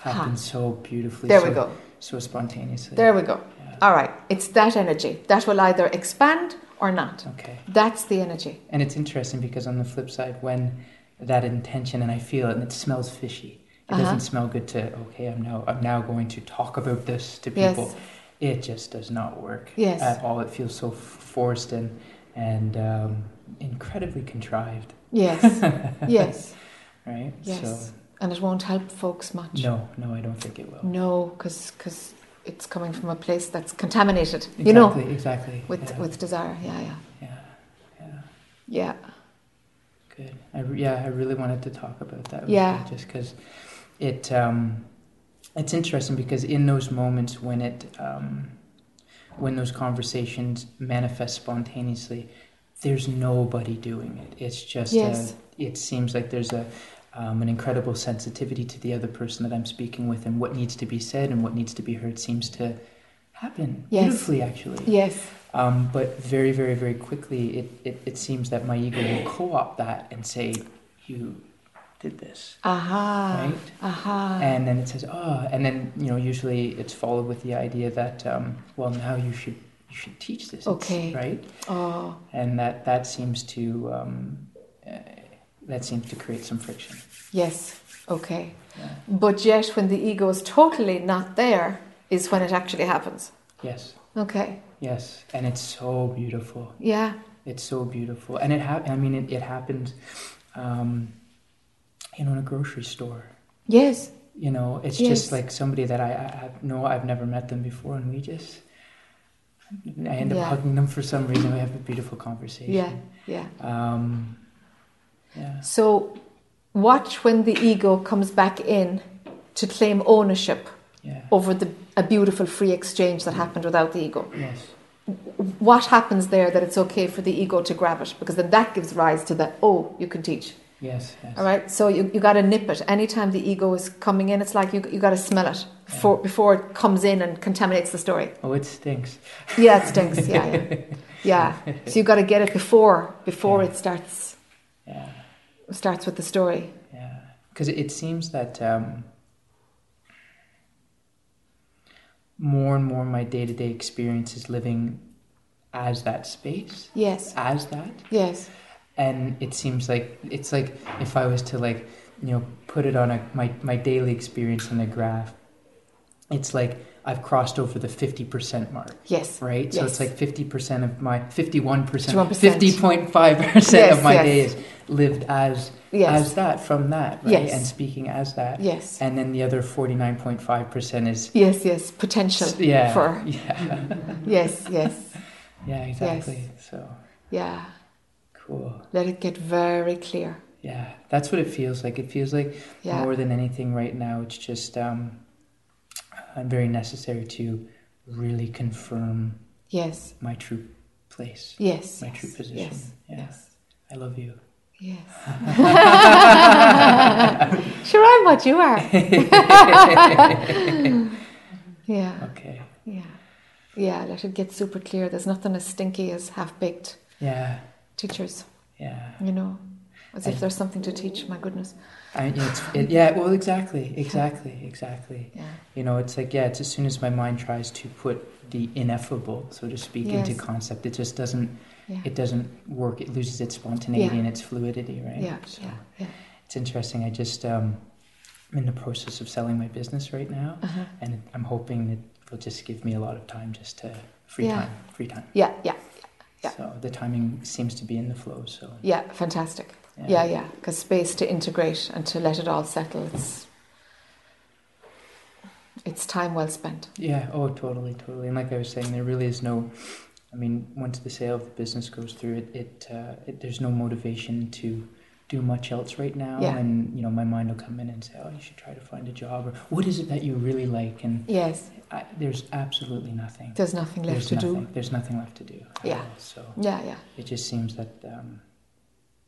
happen Ha. so beautifully. There so, we go. So spontaneously. There we go. Yeah. All right. It's that energy. That will either expand or not. Okay. That's the energy. And it's interesting because on the flip side, when that intention and I feel it and it smells fishy, it Uh-huh. doesn't smell good to okay. I'm now I'm now going to talk about this to people. Yes. It just does not work Yes. at all. It feels so f- forced and and um, incredibly contrived. Yes. yes. Right. Yes. So And it won't help folks much. no, no, I don't think it will. No, because because it's coming from a place that's contaminated, Exactly. you know, Exactly. with, yeah, with desire. Yeah, yeah. yeah. Yeah. Yeah. Good. I, re- yeah, I really wanted to talk about that. Yeah. you Just because it, um, it's interesting because in those moments when it, um, when those conversations manifest spontaneously, there's nobody doing it. It's just, Yes. a, it seems like there's a, um, an incredible sensitivity to the other person that I'm speaking with, and what needs to be said and what needs to be heard seems to happen Yes. beautifully, actually. Yes. Um, but very, very, very quickly, it, it, it seems that my ego will co opt that and say, You did this. Aha. Right. Aha. And then it says, Oh, and then, you know, usually it's followed with the idea that, um, well, now you should. You should teach this, Okay. right? oh, And that that seems to um, uh, that seems to create some friction. yes. Okay. Yeah. But yet, when the ego is totally not there, is when it actually happens. Yes, Okay. yes, and it's so beautiful. Yeah. It's so beautiful, and it hap- I mean, it, it happens, um, you know, in a grocery store. Yes. You know, it's Yes. just like somebody that I, I have I've never met them before, and we just, I end up Yeah. hugging them for some reason. We have a beautiful conversation. Yeah. Yeah. Um, yeah. So, watch when the ego comes back in to claim ownership Yeah. over the a beautiful free exchange that happened without the ego. Yes. What happens there that it's okay for the ego to grab it? Because then that gives rise to the oh, you can teach. Yes. Yes. All right. So you, you got to nip it. Anytime the ego is coming in, it's like you you got to smell it before before it comes in and contaminates the story. Oh, it stinks. Yeah, it stinks. Yeah, yeah, yeah. So you got to get it before before Yeah. it starts Yeah. starts with the story. Yeah, because it seems that um, more and more my day to day experience is living as that space, Yes. as that, Yes. And it seems like it's like if I was to like you know put it on a my my daily experience in a graph, it's like I've crossed over the fifty percent mark. Yes. Right, Yes. so it's like fifty percent of my fifty-one percent, 51%. fifty point five percent of my yes. day is lived as Yes. as that from that, right? Yes. And speaking as that. Yes. And then the other 49.5% is. Yes. Yes. Potential. Yeah. For Yeah. yes. Yes. yeah, exactly. So Yeah. Cool. Let it get very clear. Yeah. That's what it feels like. It feels like Yeah. more than anything right now, it's just um, uh, very necessary to really confirm Yes. my true place, Yes. my yes, true position. Yes. Yeah. Yes. I love you. Yes. sure, I'm what you are. Yeah. Okay. Yeah. Yeah, let it get super clear. There's nothing as stinky as half baked Yeah. Teachers, Yeah. you know, as if I- there's something to teach. My goodness. I, it's, it, yeah. Well, exactly. Exactly. Exactly. Yeah. You know, it's like yeah. It's as soon as my mind tries to put the ineffable, so to speak, into concept, it just doesn't. Yeah. It doesn't work. It loses its spontaneity Yeah. and its fluidity, right? Yeah. So Yeah. Yeah. it's interesting. I just um, I'm in the process of selling my business right now, Uh-huh. and I'm hoping it will just give me a lot of time just to free Yeah. time, free time. Yeah. Yeah. Yeah. So the timing seems to be in the flow. So Yeah. Fantastic. Yeah. Yeah. Because space to integrate and to let it all settle. It's it's time well spent. Yeah, oh, totally, totally. And like I was saying, there really is no. I mean, once the sale of the business goes through, it, it, uh, it there's no motivation to do much else right now. Yeah. And you know, my mind will come in and say, "Oh, you should try to find a job," or "What is it that you really like?" And Yes. I, there's absolutely nothing. There's nothing left there's to nothing. do. There's nothing left to do. Yeah. all. So Yeah. Yeah. it just seems that um,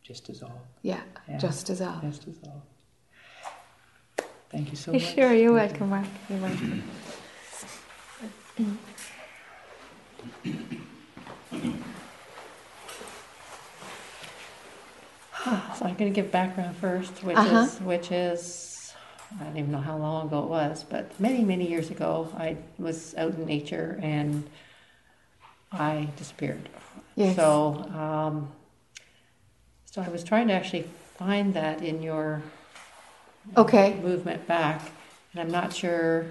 just dissolve. Yeah. Yeah. Just as all. just dissolve. Thank you so much. Sure. You're Thank you. welcome, Mark. You're welcome. So I'm going to give background first, which Uh-huh. is which is I don't even know how long ago it was, but many many years ago, I was out in nature and I disappeared. Yes. So um, so I was trying to actually find that in your Okay. movement back, and I'm not sure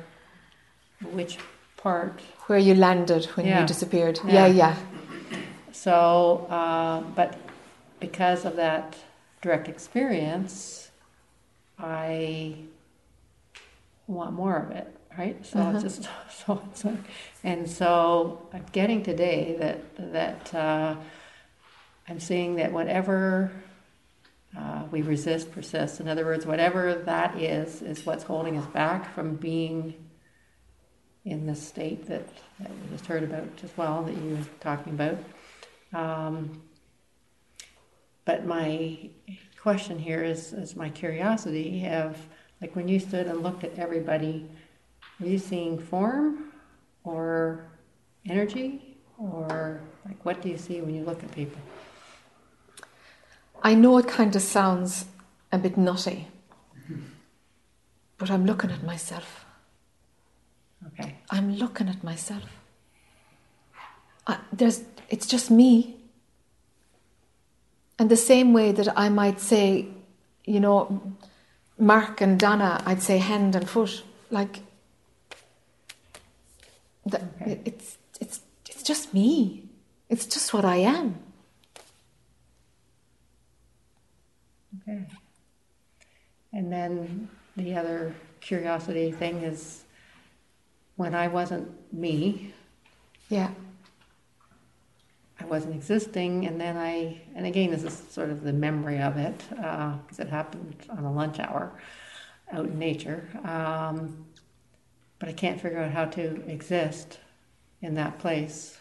which part Where you landed when Yeah. you disappeared. Yeah. Yeah. Yeah. So, uh, but because of that direct experience, I want more of it, right? So Uh-huh. it's just so it's like, and so I'm getting today that that uh, I'm seeing that whatever uh, we resist persists. In other words, whatever that is is what's holding us back from being in the state that, that we just heard about as well, that you were talking about. Um, but my question here is, is my curiosity of, like when you stood and looked at everybody, were you seeing form or energy? Or like what do you see when you look at people? I know it kind of sounds a bit nutty, but I'm looking at myself. Okay. I'm looking at myself. I, there's, it's just me. And the same way that I might say, you know, Mark and Donna, I'd say hand and foot, like that. Okay. It's it's it's just me. It's just what I am. Okay. And then the other curiosity thing is when I wasn't me, Yeah. I wasn't existing, and then I, and again, this is sort of the memory of it, because it happened on a lunch hour out in nature. Um, but I can't figure out how to exist in that place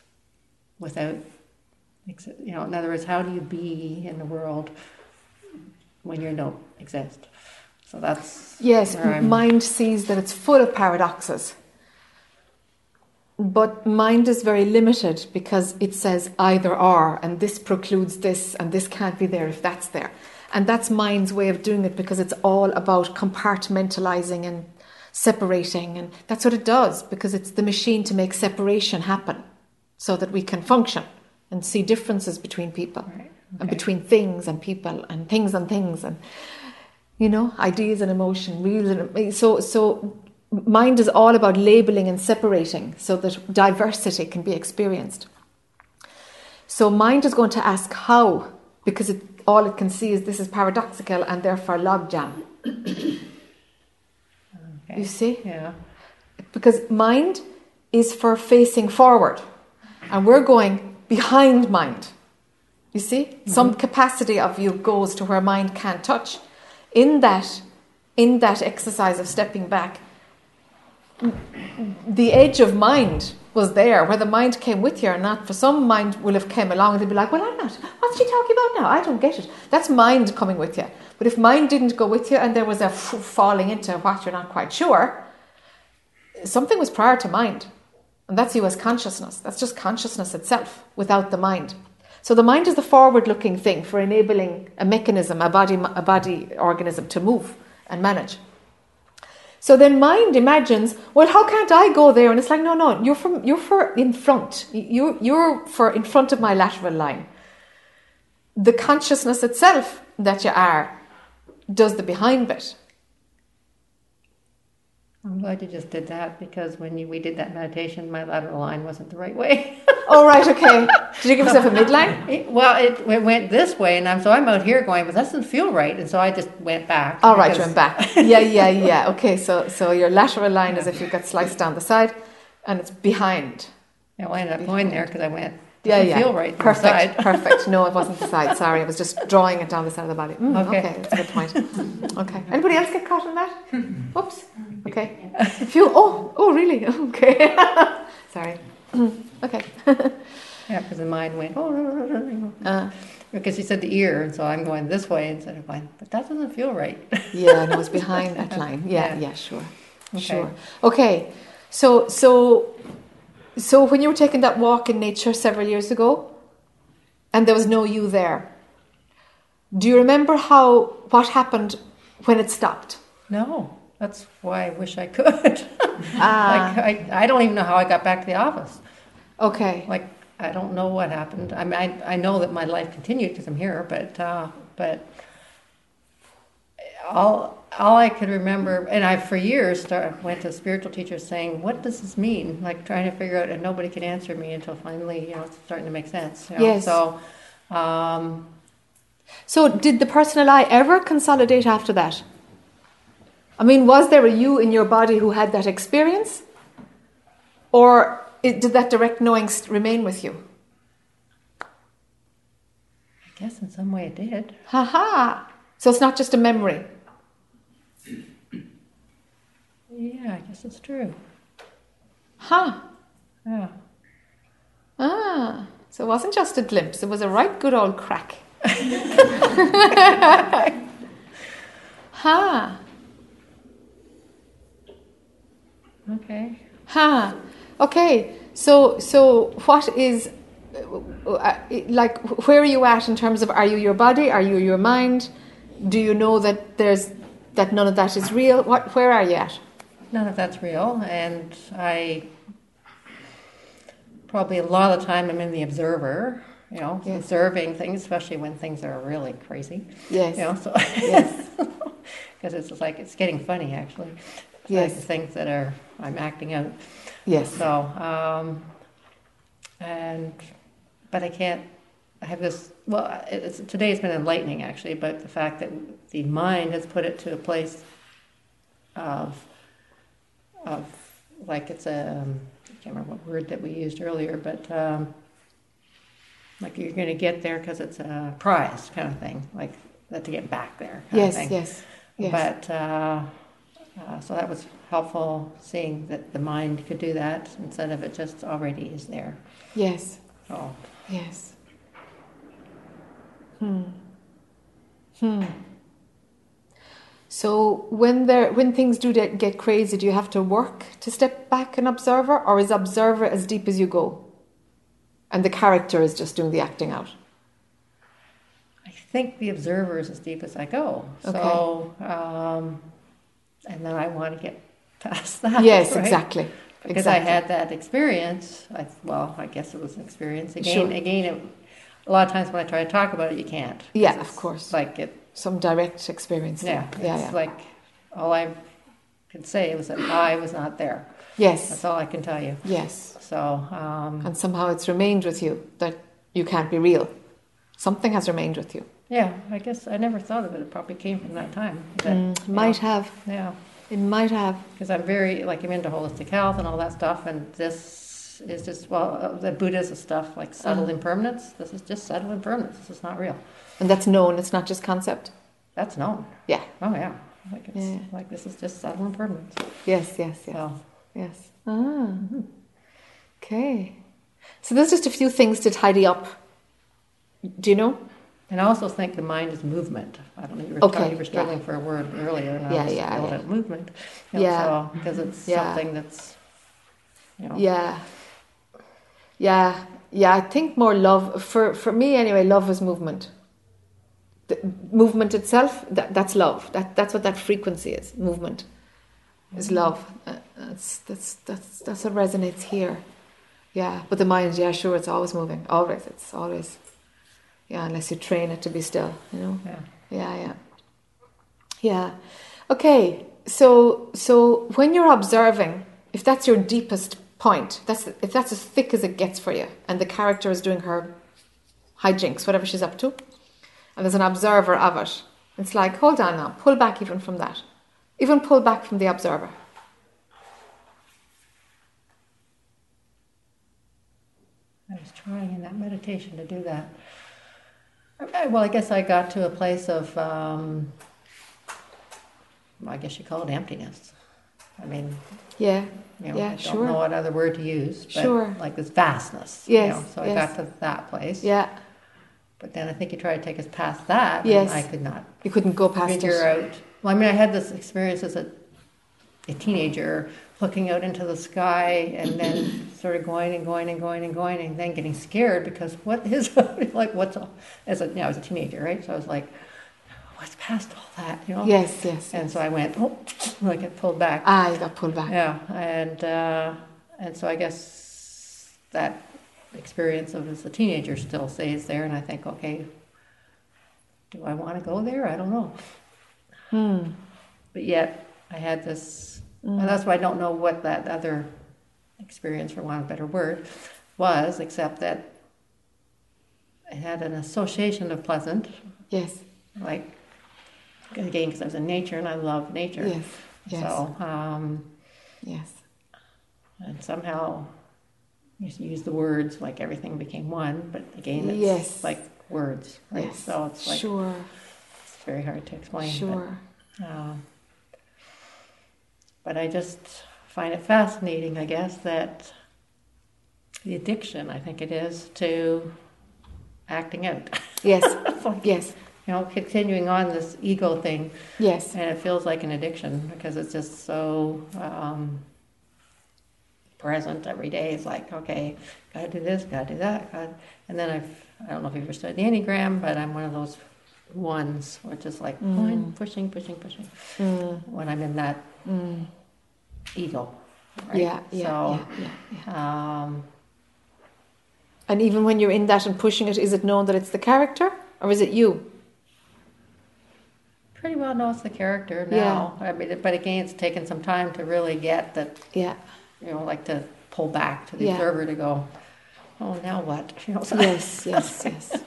without, you know, in other words, how do you be in the world when you don't exist? So that's Yes, mind sees that it's full of paradoxes. But mind is very limited because it says either or, and this precludes this, and this can't be there if that's there. And that's mind's way of doing it because it's all about compartmentalizing and separating. And that's what it does because it's the machine to make separation happen so that we can function and see differences between people Right, and between things and people and things and things and you know ideas and emotion real and so so mind is all about labeling and separating so that diversity can be experienced. So mind is going to ask how because it, all it can see is this is paradoxical and therefore logjam okay. you see? Yeah, because mind is for facing forward and we're going behind mind. You see? Mm-hmm. Some capacity of you goes to where mind can't touch. In that in that exercise of stepping back the edge of mind was there where the mind came with you or not for some mind will have came along and they'd be like well i'm not what's she talking about now i don't get it that's mind coming with you but if mind didn't go with you and there was a f- falling into what you're not quite sure something was prior to mind, and that's you as consciousness. That's just consciousness itself without the mind. So the mind is the forward-looking thing for enabling a mechanism, a body, a body organism to move and manage. So then mind imagines, well, how can't I go there? And it's like, no, no, you're from you're for in front. You you're for in front of my lateral line. The consciousness itself that you are does the behind bit. I'm glad you just did that because when you, we did that meditation, my lateral line wasn't the right way. Oh right, okay. Did you give yourself a midline? It- well, it, it went this way, and I'm so I'm out here going, but that doesn't feel right, and so I just went back. All right, you went back. Yeah, yeah, yeah. Okay, so so your lateral line is if you got sliced down the side, and it's behind. Yeah, well, I ended up going there because I went. Yeah, yeah. feel right. Perfect, side. perfect. No, it wasn't the side. Sorry, I was just drawing it down the side of the body. Mm, okay. Okay. that's a good point. Okay. Anybody else get caught in that? Oops. Okay. Phew. Oh, oh, really? Okay. Sorry. Okay. Yeah, because the mind went, oh, Uh, because you said the ear, and so I'm going this way instead of going, but that doesn't feel right. yeah, and it was behind that line. Yeah, Yeah. yeah, sure, Okay. sure. Okay. So, so, so when you were taking that walk in nature several years ago, and there was no you there, do you remember how what happened when it stopped? No, that's why I wish I could. Ah, like I, I don't even know how I got back to the office. okay. Like I don't know what happened. I mean, I, I know that my life continued because I'm here, but uh, but all all I could remember, and I for years start, went to spiritual teachers saying, "What does this mean?" Like trying to figure out, and nobody could answer me until finally, you know, it's starting to make sense. You know? Yes. So. Um, So, did the personal I ever consolidate after that? I mean, was there a you in your body who had that experience? Or it, did that direct knowing remain with you? I guess in some way it did. Ha ha! So, it's not just a memory. Yeah, I guess it's true. Huh. Yeah. Ah, so it wasn't just a glimpse, it was a right good old crack. ha! Okay. Ha. Okay. So so what is uh, uh, like where are you at in terms of are you your body? Are you your mind? Do you know that there's that none of that is real? What where are you at? None of that's real, and I probably a lot of the time I'm in the observer, you know, Yes. observing things, especially when things are really crazy, Yes. you know. So Yes. because it's like it's getting funny actually. It's Yes. like the things that are I'm acting out. Yes. So um, and but I can't. I have this. Well, it's, today has been enlightening actually, but the fact that the mind has put it to a place of of like it's a um, I can't remember what word that we used earlier, but um, like you're going to get there because it's a prize kind of thing, like that to get back there. Kind Yes. of thing. Yes. Yes. But uh, uh, so that was helpful seeing that the mind could do that instead of it just already is there. Yes. So Yes. Hmm. Hmm. So when there when things do get get crazy, do you have to work to step back and observer, or is observer as deep as you go, and the character is just doing the acting out? I think the observer is as deep as I go. Okay. So um, and then I want to get past that. Yes, right? exactly. Because exactly. I had that experience. I, well, I guess it was an experience. Again, Sure. again, it, a lot of times when I try to talk about it, you can't. Yeah, of course. Like it, some direct experience. yeah, there. yeah, it's yeah. like all I could say was that I was not there. yes, That's all I can tell you. yes. So, um, And somehow it's remained with you that you can't be real. Something has remained with you. yeah, I guess I never thought of it. It probably came from that time. That, Mm, might know, have. Yeah, It might have. because I'm very, like, I'm into holistic health and all that stuff, and this is just, well, uh, the Buddhism stuff, like subtle Uh-huh. impermanence. This is just subtle impermanence. This is not real. And that's known. It's not just concept. That's known. Yeah. Oh, yeah. Like, it's, Yeah. like this is just subtle impermanence. Yes, yes, yes. So, Yes. Ah. Okay. So there's just a few things to tidy up. Do you know? And I also think the mind is movement. I don't know, you were, Okay, talking, you were yeah. struggling for a word earlier, and Yeah, I was yeah, yeah. movement. You know, Yeah. So, because it's Yeah. something that's, you know. Yeah. Yeah. Yeah. I think more love for for me anyway. Love is movement. The movement itself. That, that's love. That that's what that frequency is. Movement is love. Uh, that's that's that's that's what resonates here. Yeah. But the mind. Yeah. Sure. It's always moving. Always. It's always. Yeah. Unless you train it to be still. You know. Yeah. Yeah, yeah. Yeah. Okay. So so when you're observing, if that's your deepest point, that's if that's as thick as it gets for you, and the character is doing her hijinks, whatever she's up to, and there's an observer of it, it's like, hold on now, pull back even from that. Even pull back from the observer. I was trying in that meditation to do that. Well, I guess I got to a place of, um, I guess you call it emptiness. I mean, Yeah. You know, Yeah, I don't sure. know what other word to use, but Sure. like this vastness. Yes, You know, so I got to that place. Yeah. But then I think you try to take us past that. and Yes. I could not You couldn't go past figure it. out. Well, I mean, I had this experience as a, a teenager looking out into the sky and then sort of going and going and going and going and then getting scared because what is like what's all as a you know, I was a teenager, right? So I was like, what's past all that, you know? Yes, yes. And so I went, oh, like it pulled back. Ah, you got pulled back. Yeah, and uh, and so I guess that experience of as a teenager still stays there, and I think, okay, do I want to go there? I don't know. Hmm. But yet, I had this, and that's why I don't know what that other experience, for want of a better word, was, except that it had an association of pleasant, Yes. like again, because I was in nature and I love nature. Yes. Yes. So, um, Yes. and somehow you use the words like everything became one, but again, it's Yes. like words, right? Yes. So it's like Sure. it's very hard to explain. Sure. But, um, but I just find it fascinating, I guess, that the addiction, I think it is, to acting out. Yes. Like, Yes. You know, continuing on this ego thing, Yes. and it feels like an addiction because it's just so um, present every day. It's like, okay, gotta do this, gotta do that, gotta... and then I've I don't know if you've ever studied the enneagram, but I'm one of those ones where it's just like Mm. pushing, pushing, pushing Mm. when I'm in that Mm. ego. Right? Yeah, yeah, So, yeah, yeah, yeah. Um, And even when you're in that and pushing it, is it known that it's the character or is it you? Pretty well knows the character now. I mean, but again, it's taken some time to really get that. Yeah. You know, like to pull back to the Yeah. observer to go. Oh, now what? You know. So, Yes, yes, yes.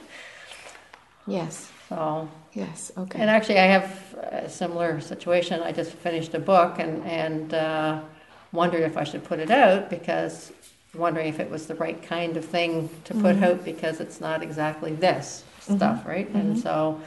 Yes, so yes, okay. And actually, I have a similar situation. I just finished a book and, and uh, wondered if I should put it out because wondering if it was the right kind of thing to put Mhm. out because it's not exactly this stuff, right? And Mhm. so,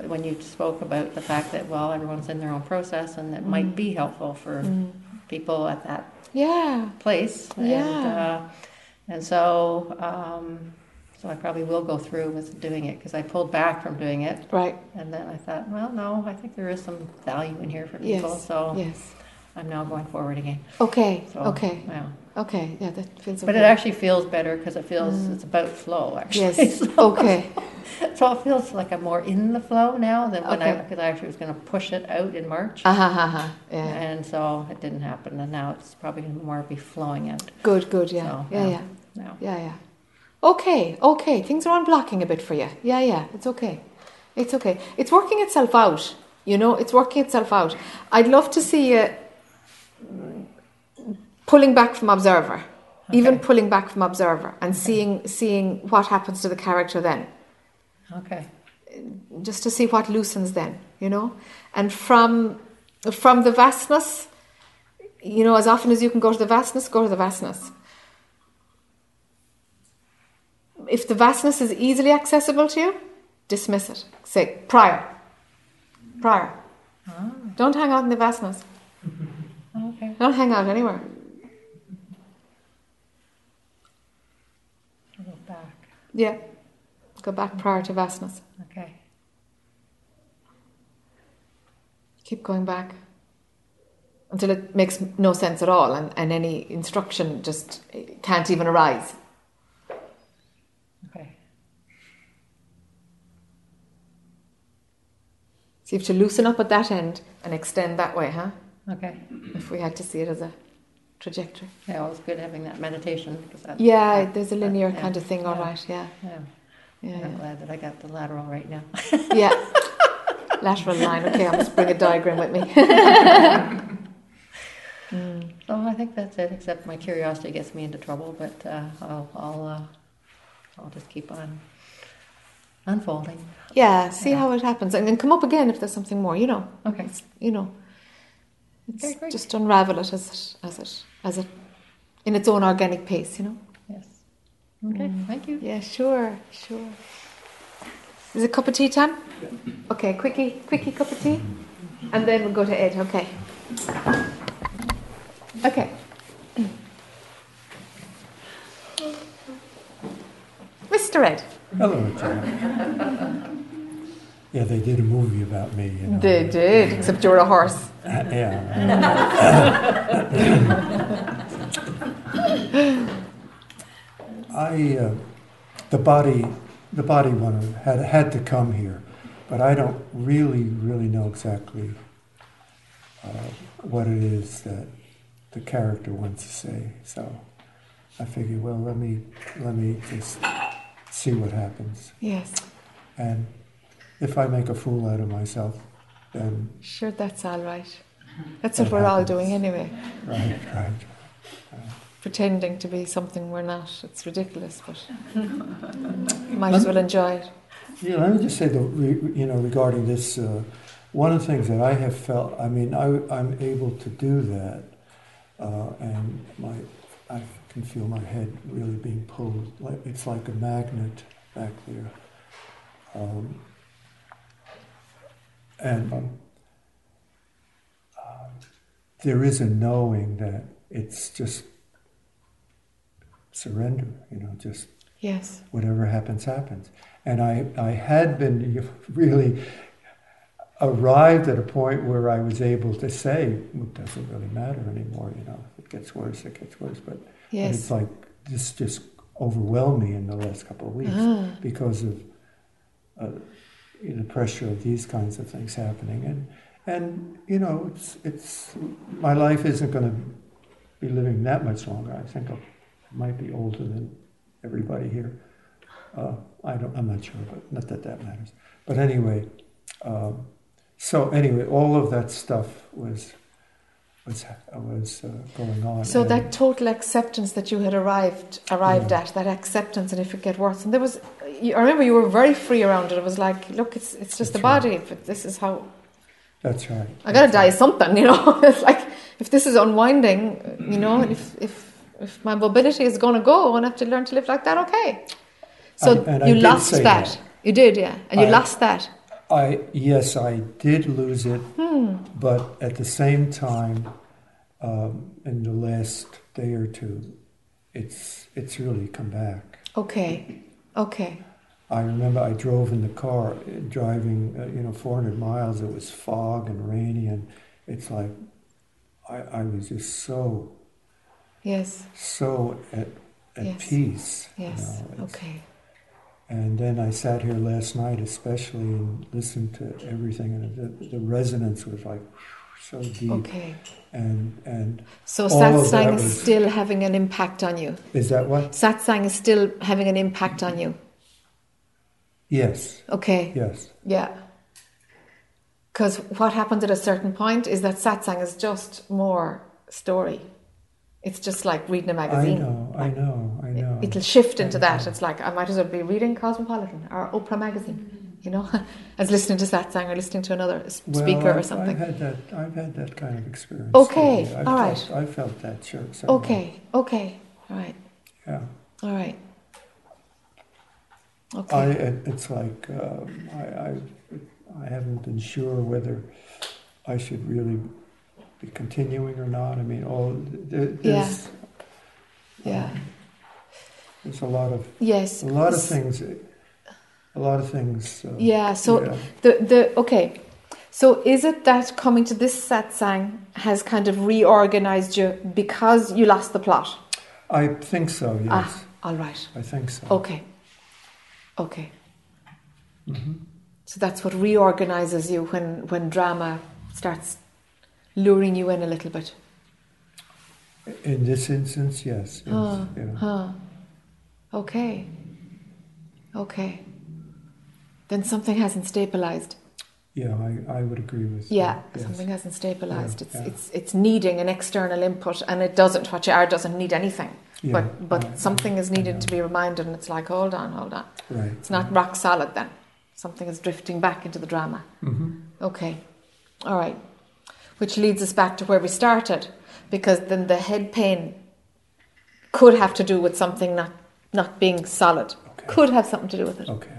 but when you spoke about the fact that, well, everyone's in their own process and it might Mhm. be helpful for Mm. people at that Yeah, place. And, Yeah. uh, and so, um, so I probably will go through with doing it because I pulled back from doing it right. and then I thought, well, no, I think there is some value in here for people. Yes, So yes. I'm now going forward again. Okay, So, okay, Yeah. okay. Yeah, that feels okay. But it actually feels better because it feels Mm. it's about flow, actually. Yes, So, okay. so it feels like I'm more in the flow now than when I, Okay. because I actually was going to push it out in March. Uh huh, uh-huh. Yeah. And so it didn't happen. And now it's probably going to more be flowing out Good, good, yeah. So, yeah, yeah. yeah. now. Yeah, yeah. Okay, okay. Things are unblocking a bit for you. Yeah, yeah. It's okay. It's okay. It's working itself out. You know, it's working itself out. I'd love to see you pulling back from observer, even Okay. pulling back from observer, and seeing seeing what happens to the character then, Okay. just to see what loosens then. You know, and from from the vastness, you know, as often as you can go to the vastness, go to the vastness. If the vastness is easily accessible to you, dismiss it. Say prior. Prior. Ah, Don't hang out in the vastness. okay. Don't hang out anywhere. I'll go back. Yeah. Go back prior to vastness. Okay. Keep going back until it makes no sense at all, and, and any instruction just can't even arise. Okay. So you have to loosen up at that end and extend that way, huh? Okay. If we had to see it as a trajectory. Yeah, it's good having that meditation because that, Yeah, there's a linear Yeah. kind of thing, all Yeah. right, yeah. yeah, Yeah, I'm glad that I got the lateral right now. yeah. Lateral line, okay, I must bring a diagram with me. Mm. So I think that's it. Except my curiosity gets me into trouble, but uh, I'll I'll uh, I'll just keep on unfolding. Yeah, see Yeah. how it happens, and then come up again if there's something more. You know, Okay. it's, you know, it's just unravel it as it as it as it in its own organic pace. You know. Yes. Okay. Mm. Thank you. Yeah, sure, sure. Is it cup of tea time? Okay, quickie, quickie cup of tea, and then we'll go to Ed. Okay. Okay. Mr. Ed. Hello, John. Yeah, they did a movie about me, you know. They did, except you're a horse. Uh, yeah. I, uh, the body, the body one had had to come here, but I don't really, really know exactly uh, what it is that the character wants to say. So I figured, well, let me let me just see what happens, Yes, and if I make a fool out of myself, then sure, that's all right. That's That what we're all doing anyway, right, right. Pretending to be something we're not. It's ridiculous, but might as well enjoy it. Yeah, let me just say, that you know, regarding this, uh, one of the things that I have felt, I mean, I, I'm able to do that, uh, and my, I can feel my head really being pulled. Like it's like a magnet back there, um, and um, um, there is a knowing that it's just surrender. You know, just Yes, whatever happens, happens. And I, I had been really arrived at a point where I was able to say, it doesn't really matter anymore, you know, if it gets worse, it gets worse. But, but it's like this just overwhelmed me in the last couple of weeks Ah, because of uh, the pressure of these kinds of things happening. And, and you know, it's, it's, my life isn't going to be living that much longer. I think I might be older than everybody here. Uh, I don't, I'm not sure, but not that that matters. But anyway, um, so anyway, all of that stuff was was was uh, going on. So and- that total acceptance that you had arrived arrived Yeah. at, that acceptance, and if it get worse, and there was, I remember you were very free around it. It was like, look, it's it's just the That's body, but this is how That's right. I gotta That's die right. something, you know. it's like if this is unwinding, you know, if if if my mobility is going to go, I'm gonna have to learn to live like that. Okay. So I- and you lost that. that. You did, yeah, and you I- lost that. I yes, I did lose it, Hmm. but at the same time, um, in the last day or two, it's it's really come back. Okay. Okay. I remember I drove in the car, driving, uh, you know, 400 miles. It was fog and rainy, and it's like I, I was just so Yes. so at at Yes. peace. you Yes. know, Okay. And then I sat here last night, especially, and listened to everything, and the, the resonance was like so deep. Okay. And and So satsang is was- still having an impact on you. is that what? Satsang is still having an impact on you. Yes, Okay. yes, Yeah. Because what happens at a certain point is that satsang is just more story. It's just like reading a magazine. I know, I know, I know. It'll shift into I that. It's like I might as well be reading Cosmopolitan or Oprah magazine, you know, as listening to satsang or listening to another s- Well, speaker or something. I've had that. I've had that kind of experience. Okay, all felt, right. I felt that, sure. several- Okay. Okay. All right. Yeah. All right. I. Okay. It, it's like um, I, I. I haven't been sure whether I should really be continuing or not. I mean, all there, there's. Yeah. um, there's a lot of yes. a lot of things a lot of things. Uh, Yeah, so yeah. the the okay. So is it that coming to this satsang has kind of reorganized you because you lost the plot? I think so. Yes, Ah, all right. I think so. Okay. Okay. hmm So that's what reorganizes you when when drama starts luring you in a little bit. In this instance, yes. yes Huh. yeah. Huh. Okay. Okay. Then something hasn't stabilized. yeah, I, I would agree with. Yeah, that, yes. something hasn't stabilized. Yeah, it's yeah. it's it's needing an external input, and it doesn't. What you are doesn't need anything, Yeah, but but I- something is needed to be reminded, and it's like, hold on, hold on. Right. It's not rock solid then. Something is drifting back into the drama. hmm Okay, all right. Which leads us back to where we started, because then the head pain could have to do with something not not being solid. Okay. Could have something to do with it. Okay.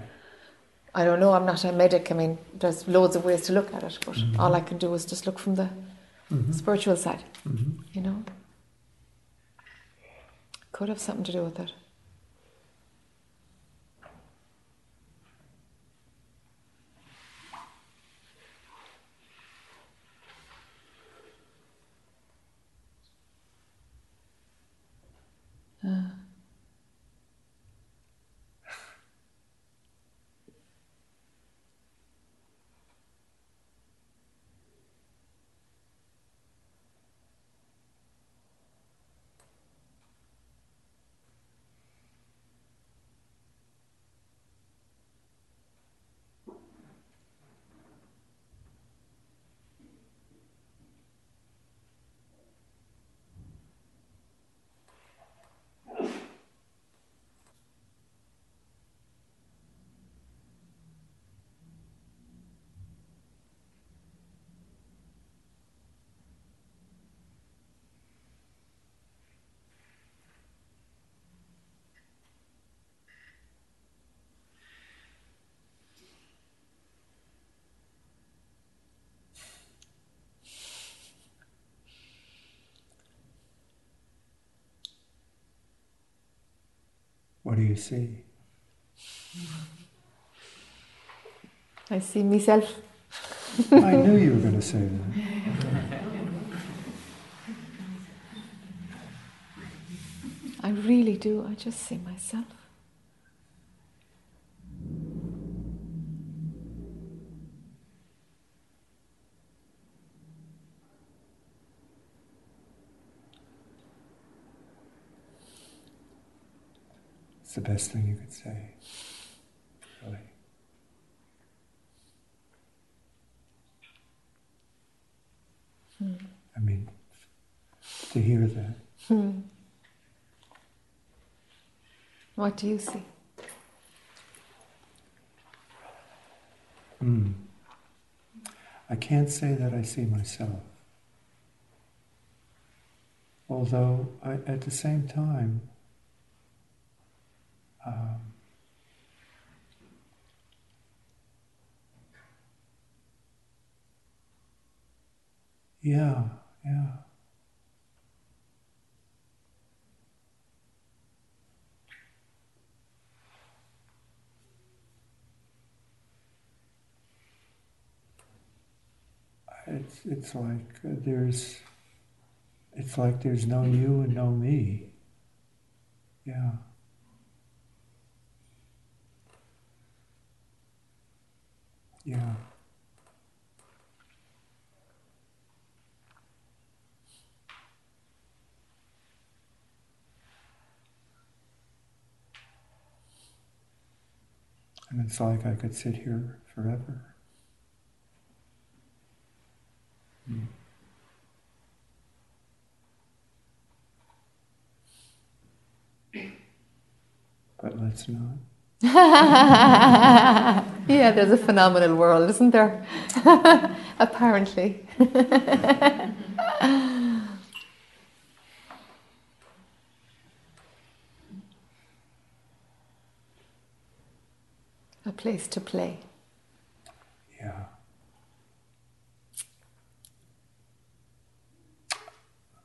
I don't know. I'm not a medic. I mean, there's loads of ways to look at it, but Mhm. all I can do is just look from the hmm spiritual side. hmm You know, could have something to do with it. Uh. Do you see? I see myself. I knew you were going to say that. I really do. I just see myself. It's the best thing you could say. Really. Hmm. I mean, to hear that. Hmm. What do you see? Mm. I can't say that I see myself. Although, I, at the same time, um, yeah, yeah. It's it's like there's it's like there's no you and no me. Yeah. Yeah. And it's like I could sit here forever. Mm. But let's not. yeah, there's a phenomenal world, isn't there? Apparently. a place to play. Yeah.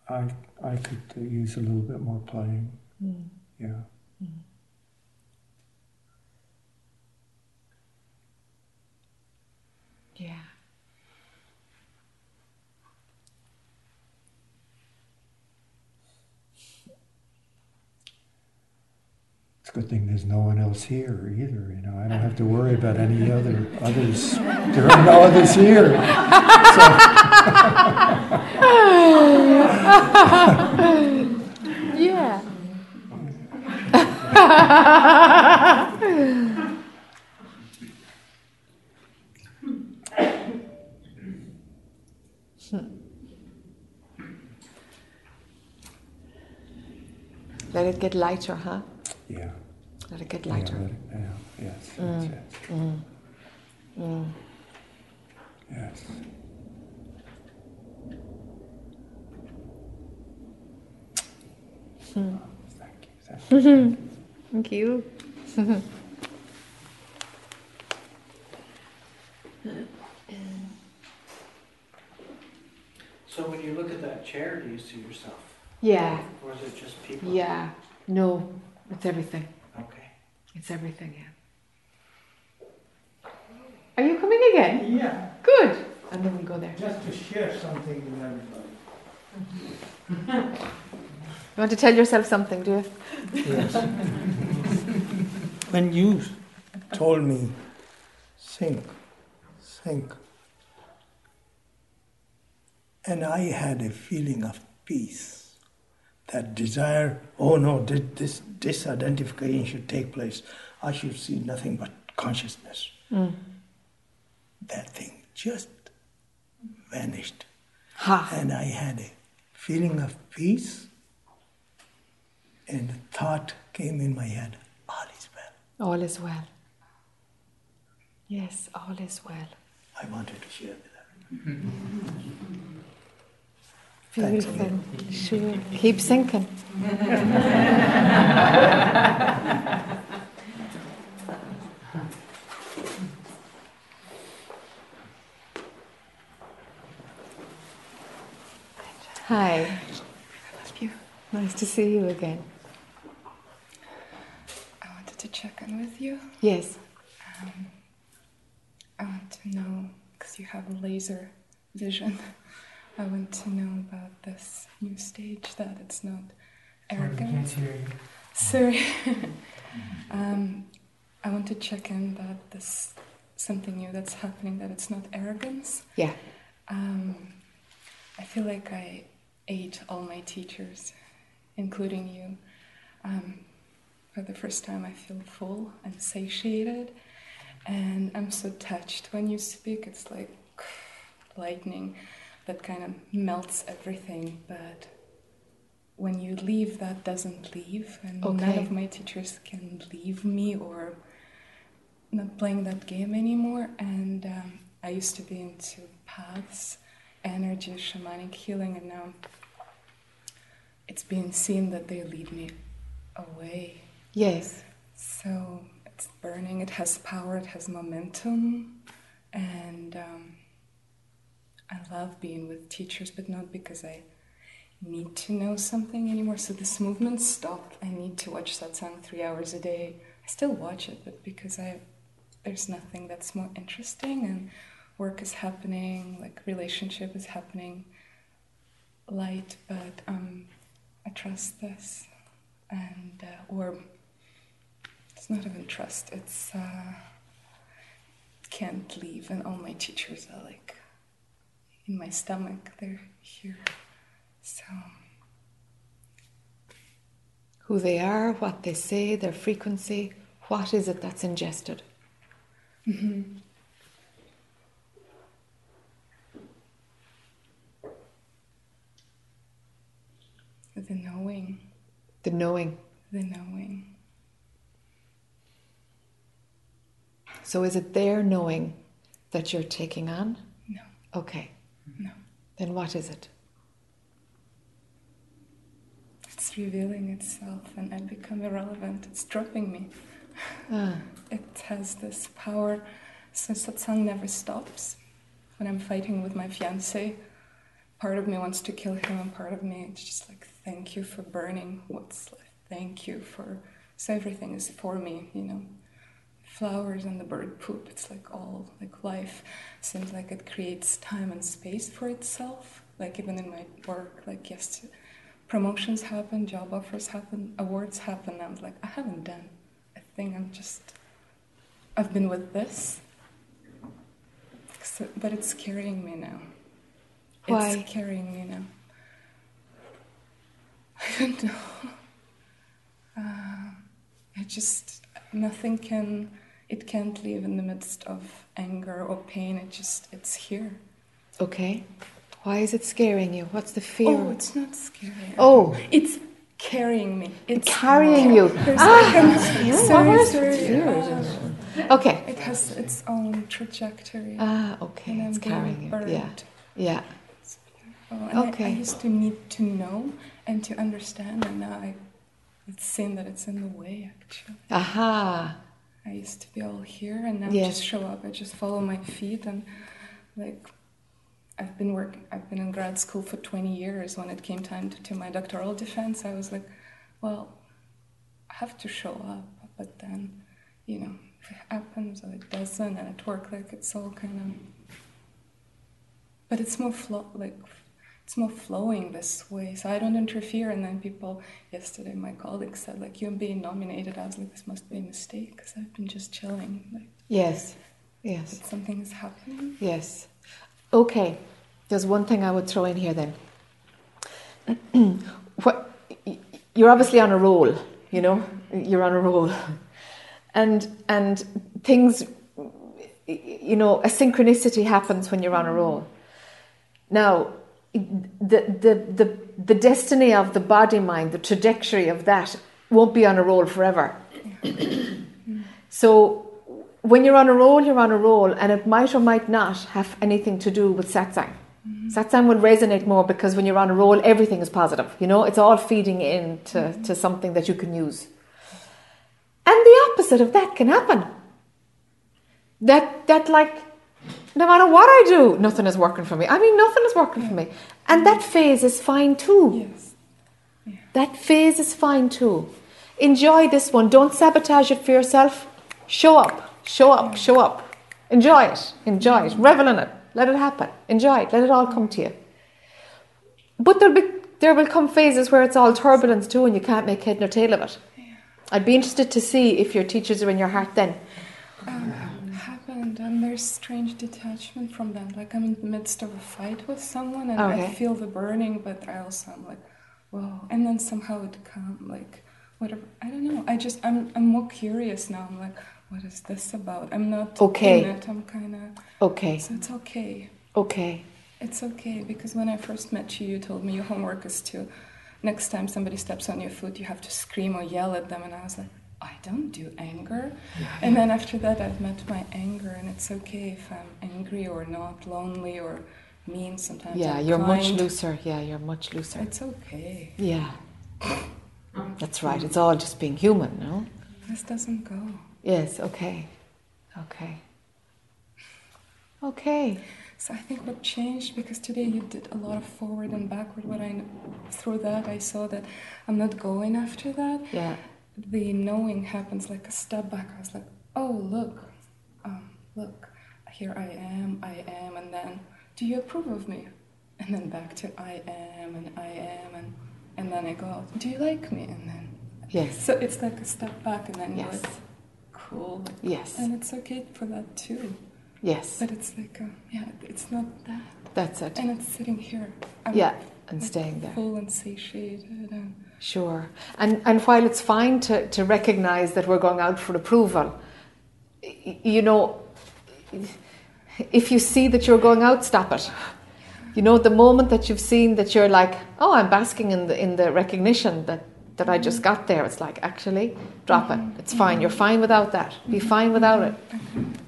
I I could use a little bit more playing. Mm. Yeah. Yeah. It's a good thing there's no one else here either. You know, I don't have to worry about any other others. There are no others here. So. yeah. Let it get lighter, huh? Yeah. Let it get lighter. let it- yeah, yes, Mm. yes, yes. Mm. Mm. Yes. Hmm. Thank you. Thank you. Thank you. So when you look at that chair, do you see yourself? Yeah, Or is it just people? yeah. No, it's everything. Okay. It's everything, yeah. Are you coming again? Yeah, Good. And then we'll go there. just to share something with everybody. You want to tell yourself something, do you? Yes. when you told me, think, think, and I had a feeling of peace, that desire, oh no, this, this disidentification should take place. I should see nothing but consciousness. Mm. That thing just vanished. Ha. And I had a feeling of peace, and a thought came in my head all is well. All is well. Yes, all is well. I wanted to share with that. Thanks a Beautiful. Sure. Keep sinking. Hi. I love you. Nice to see you again. I wanted to check in with you. Yes. Um, I want to know because you have a laser vision. I want to know about this new stage that it's not arrogant. Sorry. um, I want to check in that this something new that's happening that it's not arrogance. Yeah. Um, I feel like I ate all my teachers, including you. Um, for the first time, I feel full and satiated, and I'm so touched when you speak. It's like lightning that kind of melts everything, but when you leave, that doesn't leave, and none of my teachers can leave me or not playing that game anymore. And um, I used to be into paths, energy, shamanic healing, and now it's being seen that they lead me away. Yes. So it's burning, it has power, it has momentum, and um, I love being with teachers, but not because I need to know something anymore. So this movement stopped. I need to watch satsang three hours a day. I still watch it, but because I there's nothing that's more interesting and work is happening, like relationship is happening, light, but um, I trust this, and uh, or it's not even trust. It's uh, can't leave, and all my teachers are like in my stomach. They're here, so Who they are, what they say, their frequency, what is it that's ingested? mhm. the knowing, The knowing. the knowing. So is it their knowing that you're taking on? No. Okay. No. Then what is it? It's revealing itself, and I become irrelevant. It's dropping me. Ah. It has this power. So satsang never stops. When I'm fighting with my fiance, part of me wants to kill him, and part of me it's just like, thank you for burning what's left. Thank you for. So everything is for me, you know. Flowers and the bird poop. It's like all like life seems like it creates time and space for itself. Like even in my work, like yes, promotions happen, job offers happen, awards happen. I'm like, I haven't done a thing. I'm just, I've been with this, so, but it's carrying me now. Why? It's carrying me now. I don't know. Uh, I just, nothing can, it can't live in the midst of anger or pain. It just, it's here. Okay. Why is it scaring you? What's the fear? Oh, it's not scary. Oh. It's carrying me. It's carrying you. There's Ah, like a- sorry, sorry, Okay. It has its own trajectory. Ah, okay. and It's carrying you. Yeah. Yeah. Oh, and I- I, used to need to know and to understand, and now I, it's seen that it's in the way. Actually, Aha. I used to be all here, and now I Yes. just show up. I just follow my feet, and like I've been working. I've been in grad school for 20 years. When it came time to, to my doctoral defense, I was like, well, I have to show up, but then, you know, if it happens or it doesn't, and at work, like it's all kind of. But it's more flow, like it's more flowing this way, so I don't interfere. And then people, yesterday, my colleague said, like, you're being nominated. I was like, this must be a mistake because I've been just chilling. Like, Yes. Yes. something is happening. Yes. Okay. There's one thing I would throw in here then. what, you're obviously on a roll, you know? You're on a roll. And and things you know, a synchronicity happens when you're on a roll. Now, the the the, the destiny of the body mind, the trajectory of that won't be on a roll forever. so when you're on a roll, you're on a roll, and it might or might not have anything to do with satsang. Mm-hmm. Satsang will resonate more because when you're on a roll, everything is positive. You know, it's all feeding into mm-hmm. to something that you can use. And the opposite of that can happen. That that like, no matter what I do, nothing is working for me. I mean, nothing is working for me, and that phase is fine too. Yes. That phase is fine too. Enjoy this one. Don't sabotage it for yourself. Show up, show up, show up. Enjoy it, enjoy it, revel in it. Let it happen. Enjoy it. Let it all come to you. But there'll be there will come phases where it's all turbulence too, and you can't make head nor tail of it. I'd be interested to see if your teachers are in your heart then. Um, and there's strange detachment from that. Like I'm in the midst of a fight with someone, and I feel the burning, but I also am like, whoa. And then somehow it come like whatever. I don't know. I just I'm I'm more curious now. I'm like, what is this about? I'm not Okay. in it. I'm kind of Okay, so it's okay. okay. It's okay because when I first met you, you told me your homework is to next time somebody steps on your foot, you have to scream or yell at them. And I was like, I don't do anger. And then after that, I've met my anger, and it's okay if I'm angry or not, lonely or mean. Sometimes Yeah, I'm you're much looser. Yeah, you're much looser. It's okay. Yeah. Um, That's right. It's all just being human, no? This doesn't go. Yes, okay. Okay. Okay. So I think what changed because today you did a lot of forward and backward. What I through that I saw that I'm not going after that. Yeah. The knowing happens like a step back. I was like, oh, look, um, look, here I am, I am, and then, do you approve of me? And then back to I am, and I am, and, and then I go do you like me? And then, Yes. so it's like a step back, and then Yes. like, cool. Yes. And it's okay for that too. Yes. But it's like, a, yeah, it's not that. That's it. And it's sitting here. I'm Yeah. And staying there. full and satiated. And Sure. And and while it's fine to, to recognize that we're going out for approval, you know, if you see that you're going out, stop it. You know, the moment that you've seen that you're like, oh, I'm basking in the in the recognition that that I just mm-hmm. got there, it's like actually drop it. It's mm-hmm. fine. You're fine without that. Be mm-hmm. fine without it.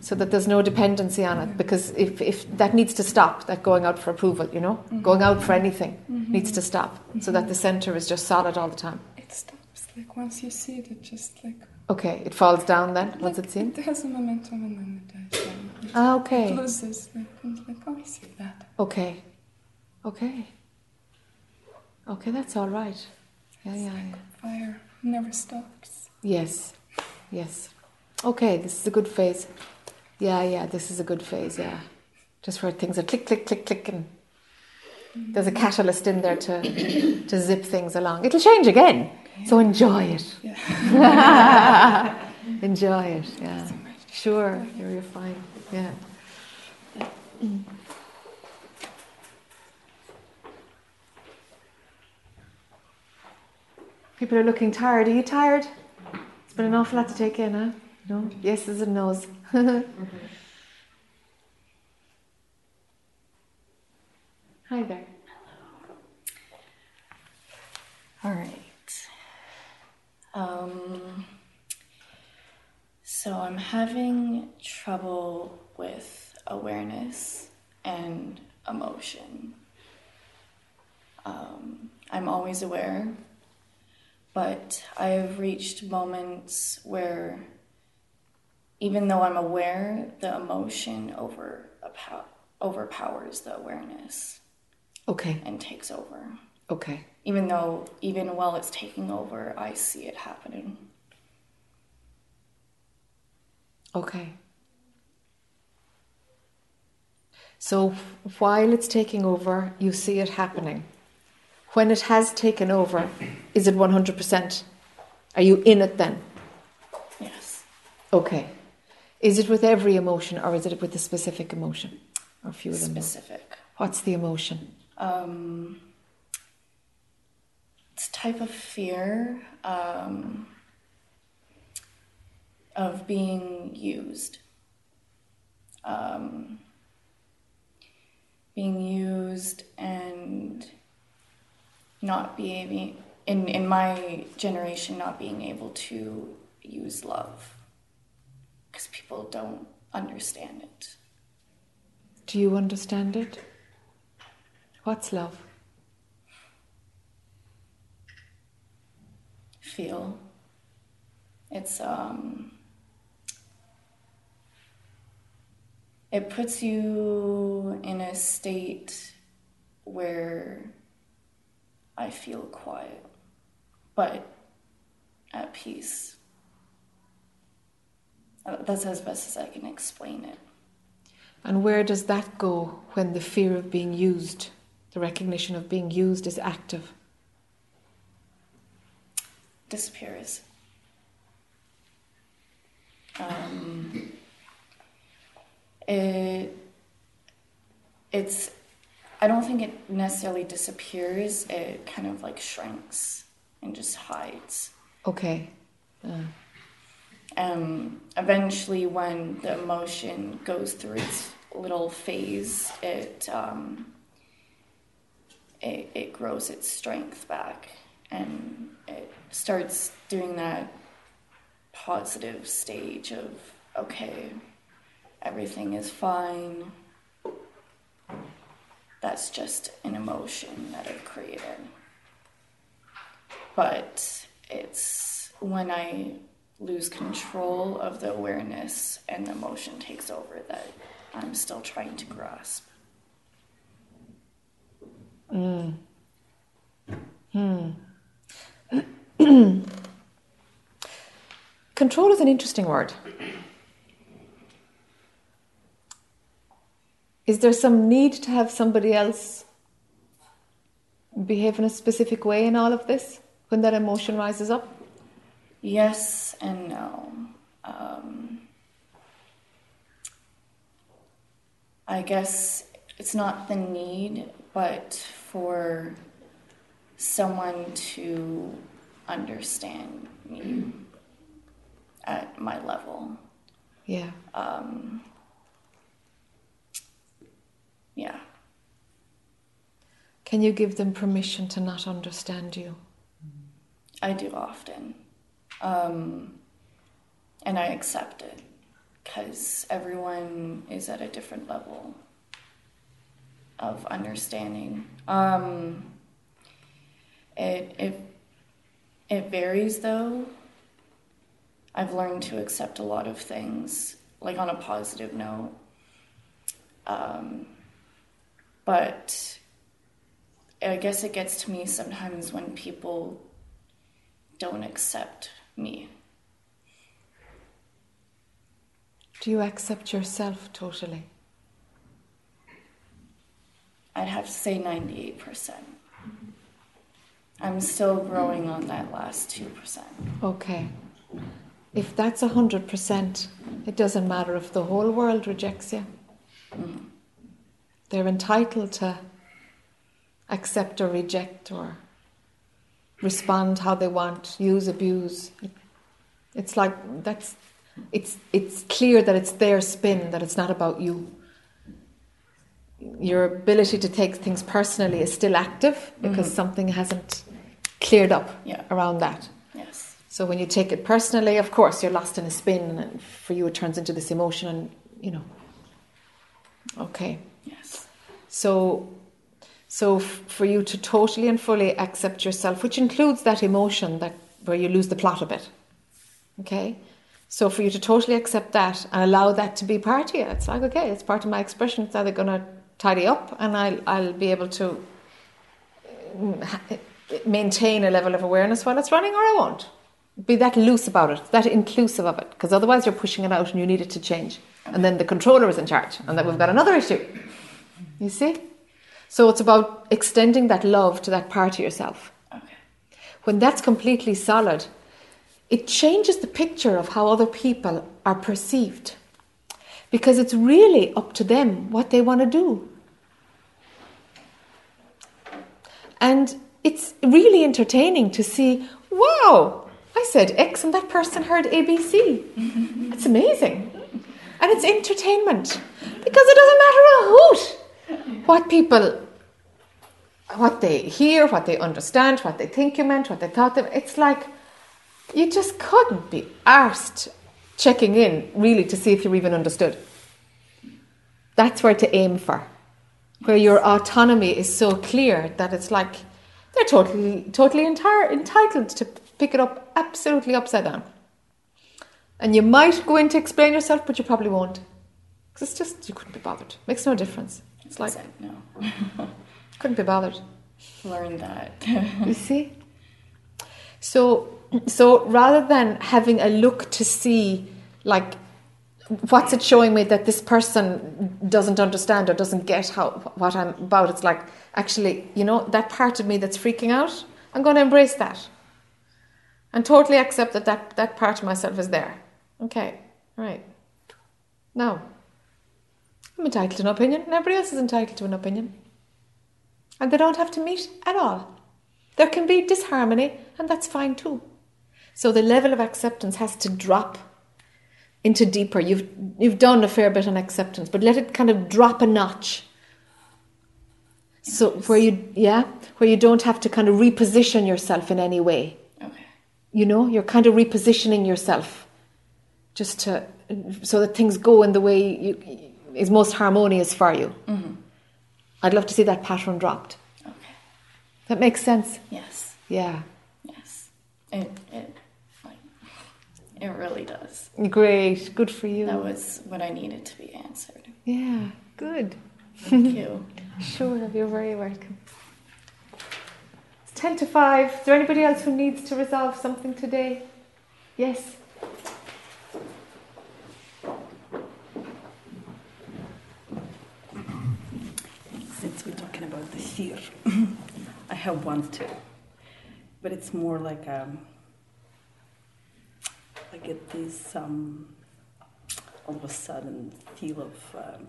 So that there's no dependency on it. Because if, if that needs to stop, that going out for approval, you know, going out for anything needs to stop. So that the center is just solid all the time. it stops. Like once you see it, it just like Okay, it falls down then once Like, it's in. It has a momentum and then it dies down. It Ah, okay. loses. Like, like, oh, I see that. Okay, okay, okay. That's all right. Yeah, yeah, yeah. Fire never stops. Yes, yes. Okay, this is a good phase. Yeah, yeah. This is a good phase. Yeah, just where things are click, click, click, click, and there's a mm-hmm. catalyst in there to to zip things along. It'll change again, so enjoy it. Yeah. Enjoy it, yeah. Sure, you're, you're fine. Yeah. Mm. People are looking tired. Are you tired? It's been an awful lot to take in, huh? No? Yeses and no's. Hi there. Hello. All right. Um, so I'm having trouble with awareness and emotion. Um, I'm always aware, but I have reached moments where, even though I'm aware, the emotion over overpowers the awareness Okay, and takes over. okay. Even though, even while it's taking over, I see it happening. Okay. So while it's taking over, you see it happening. When it has taken over, is it 100%? Are you in it then? Yes. Okay. Is it with every emotion or is it with a specific emotion? Or a few of them? Specific. What's the emotion? Um, it's a type of fear um, of being used. Um, being used and not being in in my generation not being able to use love because people don't understand it. Do you understand it? What's love? Feel. It's um. It puts you in a state where I feel quiet, but at peace. Uh, That's as best as I can explain it. And where does that go when the fear of being used, the recognition of being used is active? disappears. Um, it, it's, I don't think it necessarily disappears, it kind of like shrinks and just hides. Okay. Uh, Um, eventually, when the emotion goes through its little phase, it, um, it, it grows its strength back and it starts doing that positive stage of okay everything is fine that's just an emotion that i've created but it's when i lose control of the awareness and the emotion takes over that i'm still trying to grasp mm. Hmm. Control is an interesting word. Is there some need to have somebody else behave in a specific way in all of this when that emotion rises up? Yes and no. Um, I guess it's not the need, but for someone to understand me at my level. Yeah. Um, yeah. Can you give them permission to not understand you? I do often. Um, and I accept it because everyone is at a different level of understanding. Um, it, it, it varies though. I've learned to accept a lot of things, like on a positive note. Um, but I guess it gets to me sometimes when people don't accept me. Do you accept yourself totally? I'd have to say 98%. I'm still growing on that last 2%. Okay. if that's 100%, it doesn't matter if the whole world rejects you. Mm. They're entitled to accept or reject or respond how they want, use, abuse. It's like that's it's it's clear that it's their spin, that it's not about you. Your ability to take things personally is still active because Mhm. something hasn't cleared up Yeah. around that. Yes. So when you take it personally, of course, you're lost in a spin, and for you, it turns into this emotion, and you know. Okay. So, so f- for you to totally and fully accept yourself, which includes that emotion that where you lose the plot a bit. Okay. So for you to totally accept that and allow that to be part of you, it's like okay, it's part of my expression. It's either going to tidy up, and I'll I'll be able to mm, maintain a level of awareness while it's running, or I won't. Be that loose about it, that inclusive of it, because otherwise you're pushing it out and you need it to change. And then the controller is in charge, and then we've got another issue. You see? So it's about extending that love to that part of yourself. Okay. When that's completely solid, it changes the picture of how other people are perceived. Because it's really up to them what they want to do. And it's really entertaining to see, wow, I said X and that person heard ABC. it's amazing. And it's entertainment. Because it doesn't matter a hoot what people what they hear, what they understand, what they think you meant, what they thought they it's like you just couldn't be arsed checking in really to see if you're even understood. That's where to aim for. Where your autonomy is so clear that it's like they're totally totally entire, entitled to pick it up absolutely upside down. And you might go in to explain yourself, but you probably won't. Because it's just, you couldn't be bothered. Makes no difference. It's like, no. couldn't be bothered. Learn that. You see? So, so rather than having a look to see, like, what's it showing me that this person doesn't understand or doesn't get how what I'm about, it's like, actually, you know, that part of me that's freaking out, I'm going to embrace that. And totally accept that, that that part of myself is there. Okay, right. Now, I'm entitled to an opinion, and everybody else is entitled to an opinion. And they don't have to meet at all. There can be disharmony, and that's fine too. So the level of acceptance has to drop into deeper. You've you've done a fair bit on acceptance, but let it kind of drop a notch. So where you yeah, where you don't have to kind of reposition yourself in any way. Okay. You know, you're kind of repositioning yourself just to so that things go in the way you, is most harmonious for you. Mm-hmm. I'd love to see that pattern dropped. Okay. That makes sense. Yes. Yeah. Yes. It it like it really does. Great. Good for you. That was what I needed to be answered. Yeah. Good. Thank you. Sure, you're very welcome. It's 10 to 5. Is there anybody else who needs to resolve something today? Yes. Since we're talking about the fear, I have one too, but it's more like um, I get this um, all of a sudden feel of um,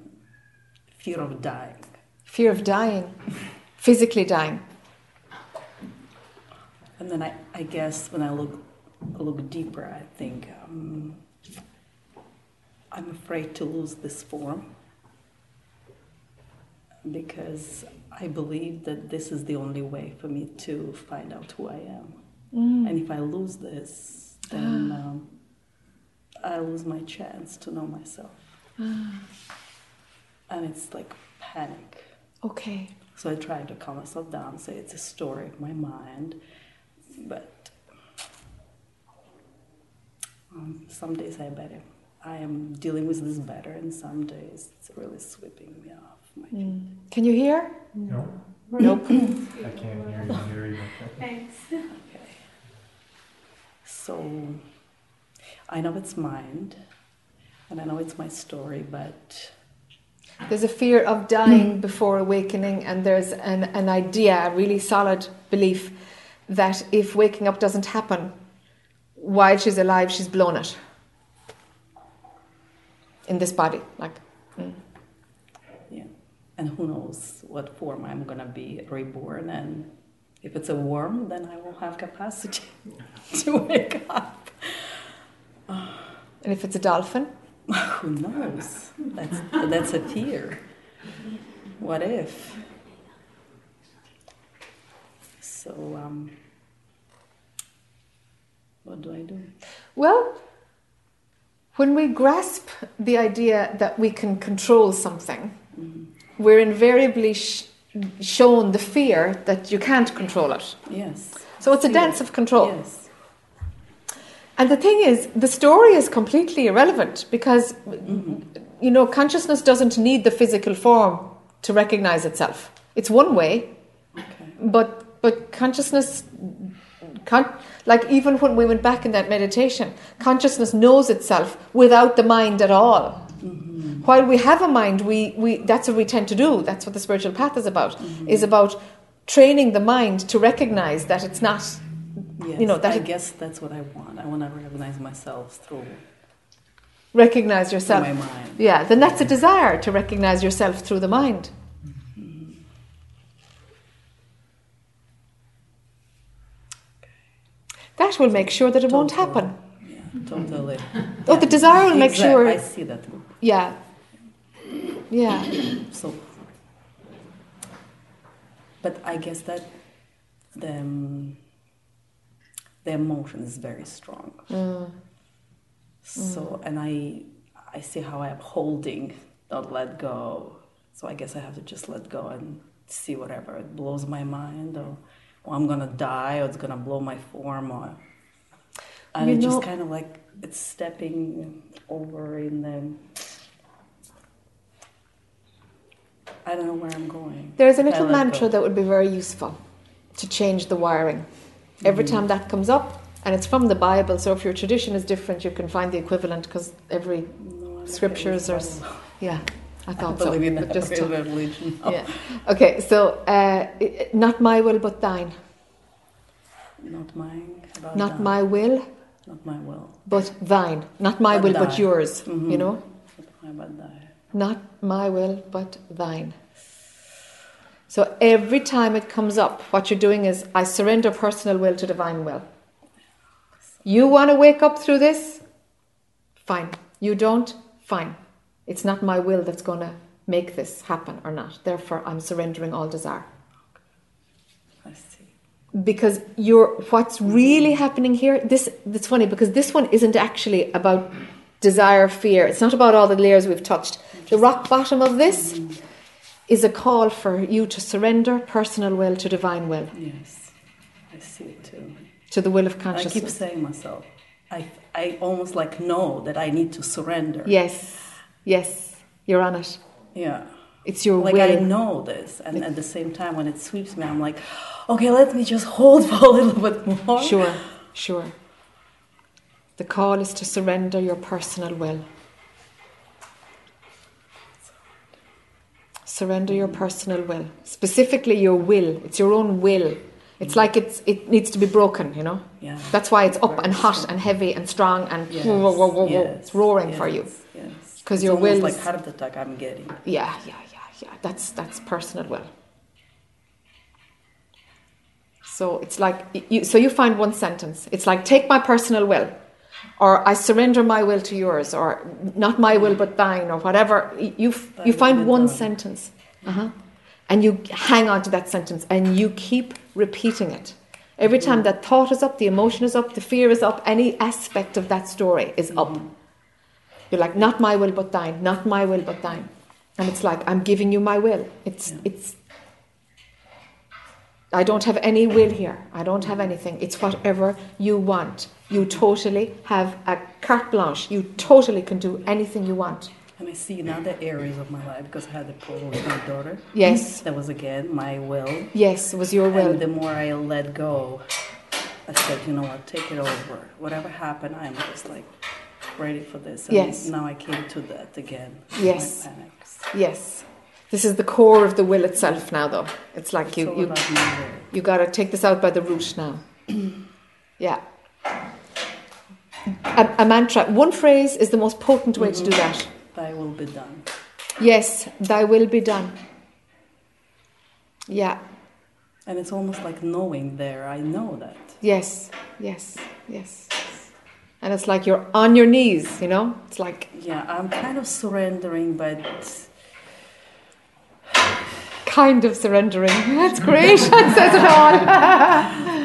fear of dying. Fear of dying, physically dying. And then I, I guess when I look look deeper, I think um, I'm afraid to lose this form because I believe that this is the only way for me to find out who I am. Mm. And if I lose this, then um, I lose my chance to know myself. Ah. And it's like panic. Okay. So I try to calm myself down, say it's a story of my mind. But um, some days I'm better. I am dealing with this better, and some days it's really sweeping me off. Mm. Can you hear? No. Nope. I can't hear you here either. Thanks. Okay. So I know it's mind, and I know it's my story, but There's a fear of dying before awakening, and there's an, an idea, a really solid belief, that if waking up doesn't happen, while she's alive, she's blown it in this body. Like, mm. And who knows what form I'm going to be reborn. And if it's a worm, then I will have capacity to wake up. and if it's a dolphin, Who knows? That's, that's a fear. What if? So, um, what do I do? well, when we grasp the idea that we can control something, we're invariably sh- shown the fear that you can't control it. Yes. So it's a dance of control. Yes. And the thing is, the story is completely irrelevant because, mm-hmm. you know, consciousness doesn't need the physical form to recognize itself. It's one way, Okay. but but consciousness, con- like even when we went back in that meditation, consciousness knows itself without the mind at all. Mm-hmm. While we have a mind, we, we that's what we tend to do. That's what the spiritual path is about. Mm-hmm. Is about training the mind to recognize that it's not Yes. You know, that I it- guess that's what I want. I want to recognize myself through, recognize through yourself. my mind. Yeah, then that's a desire to recognize yourself through the mind. Mm-hmm. That will make sure that it won't Totally. happen. Yeah, totally. Oh, the desire will make Exact- sure. I see that. Yeah. Yeah. So, but I guess that the um, the emotion is very strong. Mm. So, and I I see how I'm holding, not let go. So I guess I have to just let go and see whatever it blows my mind, or, or I'm gonna die, or it's gonna blow my form, or and You it's know- just kind of like it's stepping over in the. I don't know where I'm going. There's a little mantra go. that would be very useful to change the wiring. Every Mm-hmm. time that comes up, and it's from the Bible, so if your tradition is different, you can find the equivalent because every No, scriptures are. with s- Bible. Yeah, I I thought so. believe in that just to- religion. yeah. Okay, so uh, not my will but thine. Not mine. Not that. my will Not my will. but thine. Not my But will but thine. yours. Mhm. You know? Not my but that. Not my will but thine. So every time it comes up, what you're doing is I surrender personal will to divine will. You want to wake up through this? Fine. You don't? Fine. It's not my will that's going to make this happen or not. Therefore, I'm surrendering all desire. I see. because you're what's really happening here this that's funny because this one isn't actually about desire fear it's not about all the layers we've touched the rock bottom of this is a call for you to surrender personal will to divine will Yes, I see it too. to the will of consciousness. I keep saying myself, I, I almost like know that I need to surrender. yes yes you're on it Yeah. it's your will. Like will I know this, and at the same time, when it sweeps me, I'm like, okay, let me just hold for a little bit more. sure sure the call is to surrender your personal will surrender your personal will. Specifically your will. It's your own will. It's like it's it needs to be broken you know? Yeah. that's why it's up and hot and heavy and strong and Yes, whoa, whoa, whoa, whoa. yes, it's roaring for you. Yes, Yes. 'Cause It's your will like heart attack I'm getting. yeah yeah yeah yeah. That's that's personal will. So it's like you, so you find one sentence. It's like take my personal will or i surrender my will to yours or not my will but thine or whatever. You you find one sentence uh-huh. and you hang on to that sentence and you keep repeating it. Every time that thought is up the emotion is up the fear is up any aspect of that story is up. You're like not my will but thine not my will but thine. And it's like i'm giving you my will. It's Yeah. it's I don't have any will here. I don't have anything. It's whatever you want. You totally have a carte blanche. You totally can do anything you want. And I see in other areas of my life because I had a problem with my daughter. Yes. That was again my will. Yes, it was your will. And the more I let go, I said, you know what, take it over. Whatever happened, I'm just like ready for this. And Yes. now I came to that again. Yes. Yes. This is the core of the will itself now though. It's like It's you you about my will. you got to take this out by the root now. yeah. a, a mantra. One phrase is the most potent way to do mm-hmm. that. Thy will be done. Yes, thy will be done. Yeah, And it's almost like knowing there. I know that. yes, yes, yes. And it's like you're on your knees, you know? It's like, Yeah, I'm kind of surrendering, but kind of surrendering. That's great. That says it all.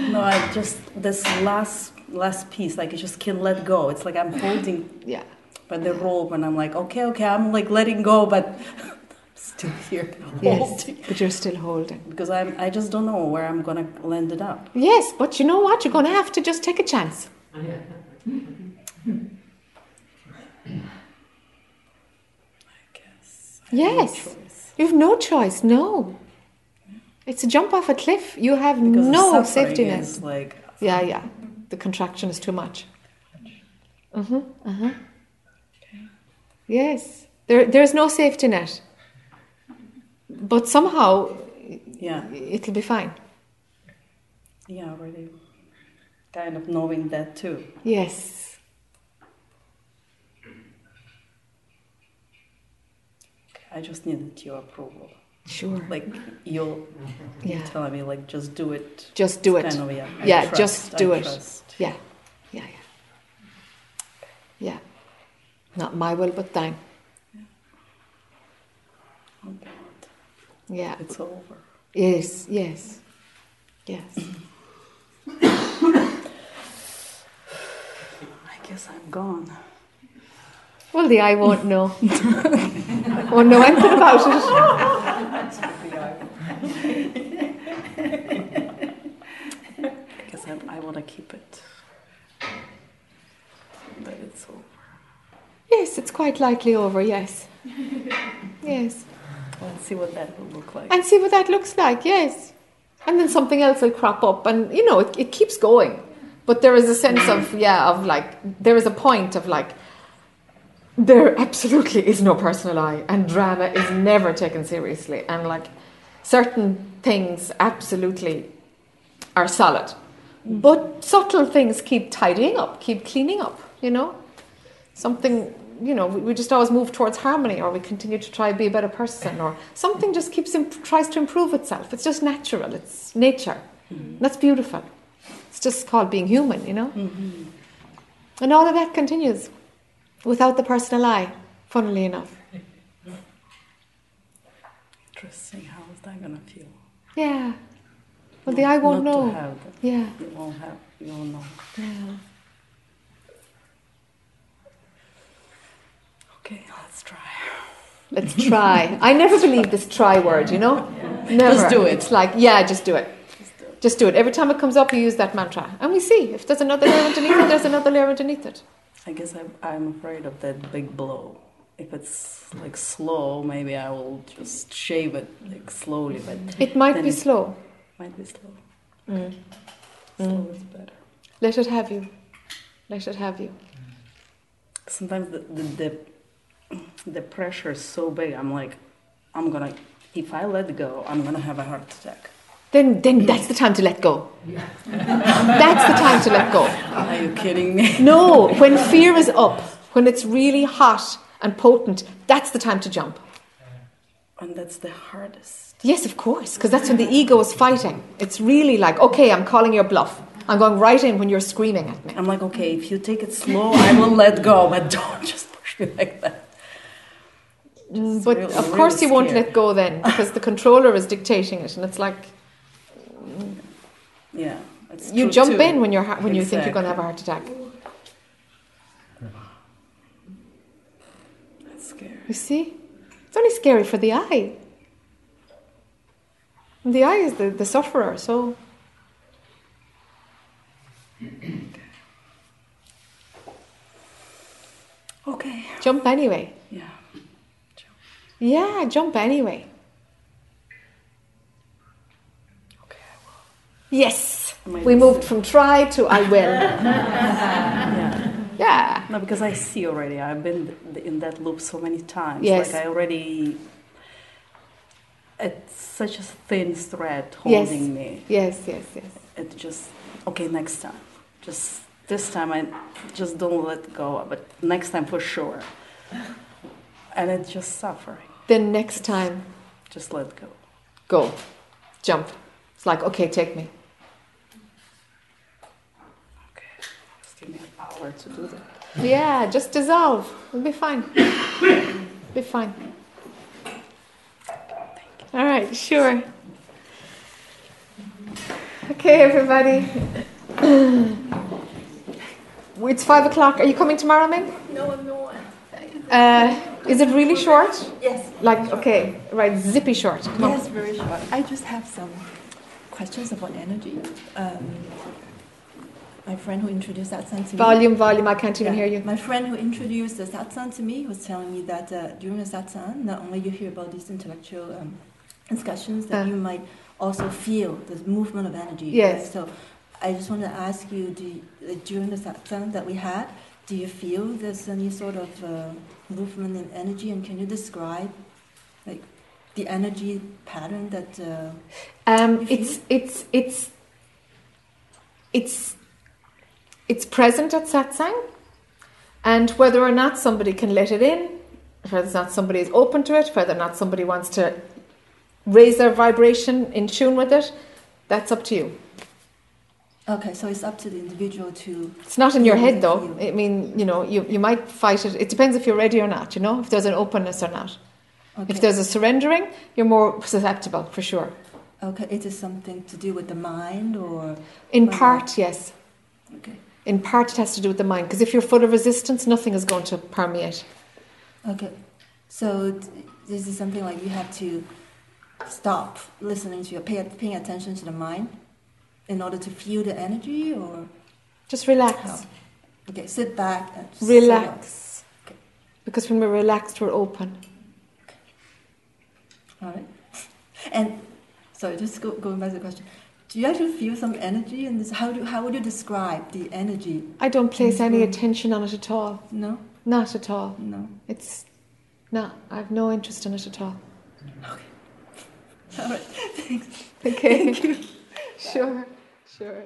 no, I just this last last piece, like I just can't let go. It's like I'm holding yeah. by the rope, and I'm like, okay, okay, I'm like letting go, but I'm still here Yes, but you're still holding. because I'm I just don't know where I'm gonna land it up. Yes, but you know what? You're to have to just take a chance. Yes. You've no choice. No. It's a jump off a cliff. You have Because no safety net. like Yeah, yeah. The contraction is too much. Uh-huh, uh-huh. Yes. There, there's no safety net. But somehow yeah, it'll be fine. yeah, already kind of knowing that too. Yes. I just needed your approval. Sure. Like you'll Yeah. telling me like just do it. Just do it. Of, yeah. I yeah, trust, just do I it. trust. Yeah, yeah, yeah. Yeah. Not my will, but thine. Oh God, Yeah. it's over. Yes, yes, yes. I guess I'm gone. Well, the I won't know. won't know anything about it. Guess I, I want to keep it. But it's over. Yes, it's quite likely over, yes. Yes. Let's see what that will look like. And see what that looks like, yes. And then something else will crop up, and you know, it, it keeps going. But there is a sense of, yeah, of like, there is a point of like, there absolutely is no personal I, and drama is never taken seriously. And like, certain things absolutely are solid. But subtle things keep tidying up, keep cleaning up, you know? Something, you know, we, we just always move towards harmony or we continue to try to be a better person or something just keeps, imp- tries to improve itself. It's just natural, it's nature. Mm-hmm. That's beautiful. It's just called being human, you know? Mm-hmm. And all of that continues without the personal I, funnily enough. Interesting. How is that gonna feel? Yeah. Well, the I won't Not to know. have. Yeah. It won't have. You won't know. Yeah. Okay, let's try. Let's try. I never believe this try word, you know? Never. Just do it. It's like, yeah, just do it. Just do it. Every time it comes up, you use that mantra. And we see if there's another layer underneath it, there's another layer underneath it. I guess I'm, I'm afraid of that big blow. If it's like slow, maybe I will just shave it like slowly. But It might be slow. Might be slow. Mm. Slow is better. Let it have you. Let it have you. Sometimes the, the the the pressure is so big. I'm like, I'm gonna. If I let go, I'm gonna have a heart attack. Then, then that's the time to let go. That's the time to let go. Are you kidding me? No, when fear is up, when it's really hot and potent, that's the time to jump. And that's the hardest. Yes, of course, because that's when the ego is fighting. It's really like, okay, I'm calling your bluff. I'm going right in when you're screaming at me. I'm like, okay, if you take it slow, I will let go, but don't just push me like that. Mm, But really- of really course, you won't let go then, because the controller is dictating it, and it's like Mm. Yeah. It's you jump too. in when you're ha- when you think you're going to have a heart attack. That's scary. You see, it's only scary for the I. And the I is the, the sufferer, so Okay. jump anyway. Yeah. Yeah, jump anyway. Okay, I Yes, Maybe we moved from try to I will. Yeah. Yeah. No, because I see already. I've been in that loop so many times. Yes. Like I already. It's such a thin thread Yes. holding me. Yes, yes, yes. It just okay. Next time, just this time I just don't let go, but next time for sure. And it's just suffering. Then next time, Just let go. go, jump. It's like, okay, take me. Okay, just give me an hour to do that. Yeah, just dissolve. We'll be fine. be fine. All right, sure. Okay, everybody. It's five o'clock. Are you coming tomorrow, Ming? No, I'm not. Uh, is it really short? Yes. Like, okay, right, zippy short. Come on. Yes, very short. I just have some questions about energy. Um, my friend who introduced that satsang to me. Volume, volume, I can't even Yeah, hear you. My friend who introduced the satsang to me was telling me that uh, during the satsang, not only you hear about these intellectual um, discussions, that Uh. you might also feel the movement of energy. Yes. right? So I just want to ask you, do you, uh, during the satsang that we had, do you feel there's any sort of uh, movement in energy, and can you describe, the energy pattern that? Uh, Um, it's it's it's it's it's present at satsang, and whether or not somebody can let it in, whether or not somebody is open to it, whether or not somebody wants to raise their vibration in tune with it, that's up to you. okay, so it's up to the individual to. It's not in your head though. feel. I mean, you know, you, you might fight it. It depends if you're ready or not, you know, if there's an openness or not. Okay. If there's a surrendering, you're more susceptible for sure. Okay, it is something to do with the mind or? In Okay. part, yes. Okay. In part, it has to do with the mind. Because if you're full of resistance, nothing is going to permeate. Okay, so this is something like you have to stop listening to your pay, paying attention to the mind in order to feel the energy, or Just relax. how? Okay, sit back and. Relax. Because when we're relaxed, we're open. All right, and sorry, just go, going back to the question. Do you actually feel some energy in this? How do how would you describe the energy? I don't place any attention on it at all. No, Not at all. no. It's no, I have no interest in it at all. Okay. All right, thanks. Okay. Thank you. Sure, sure.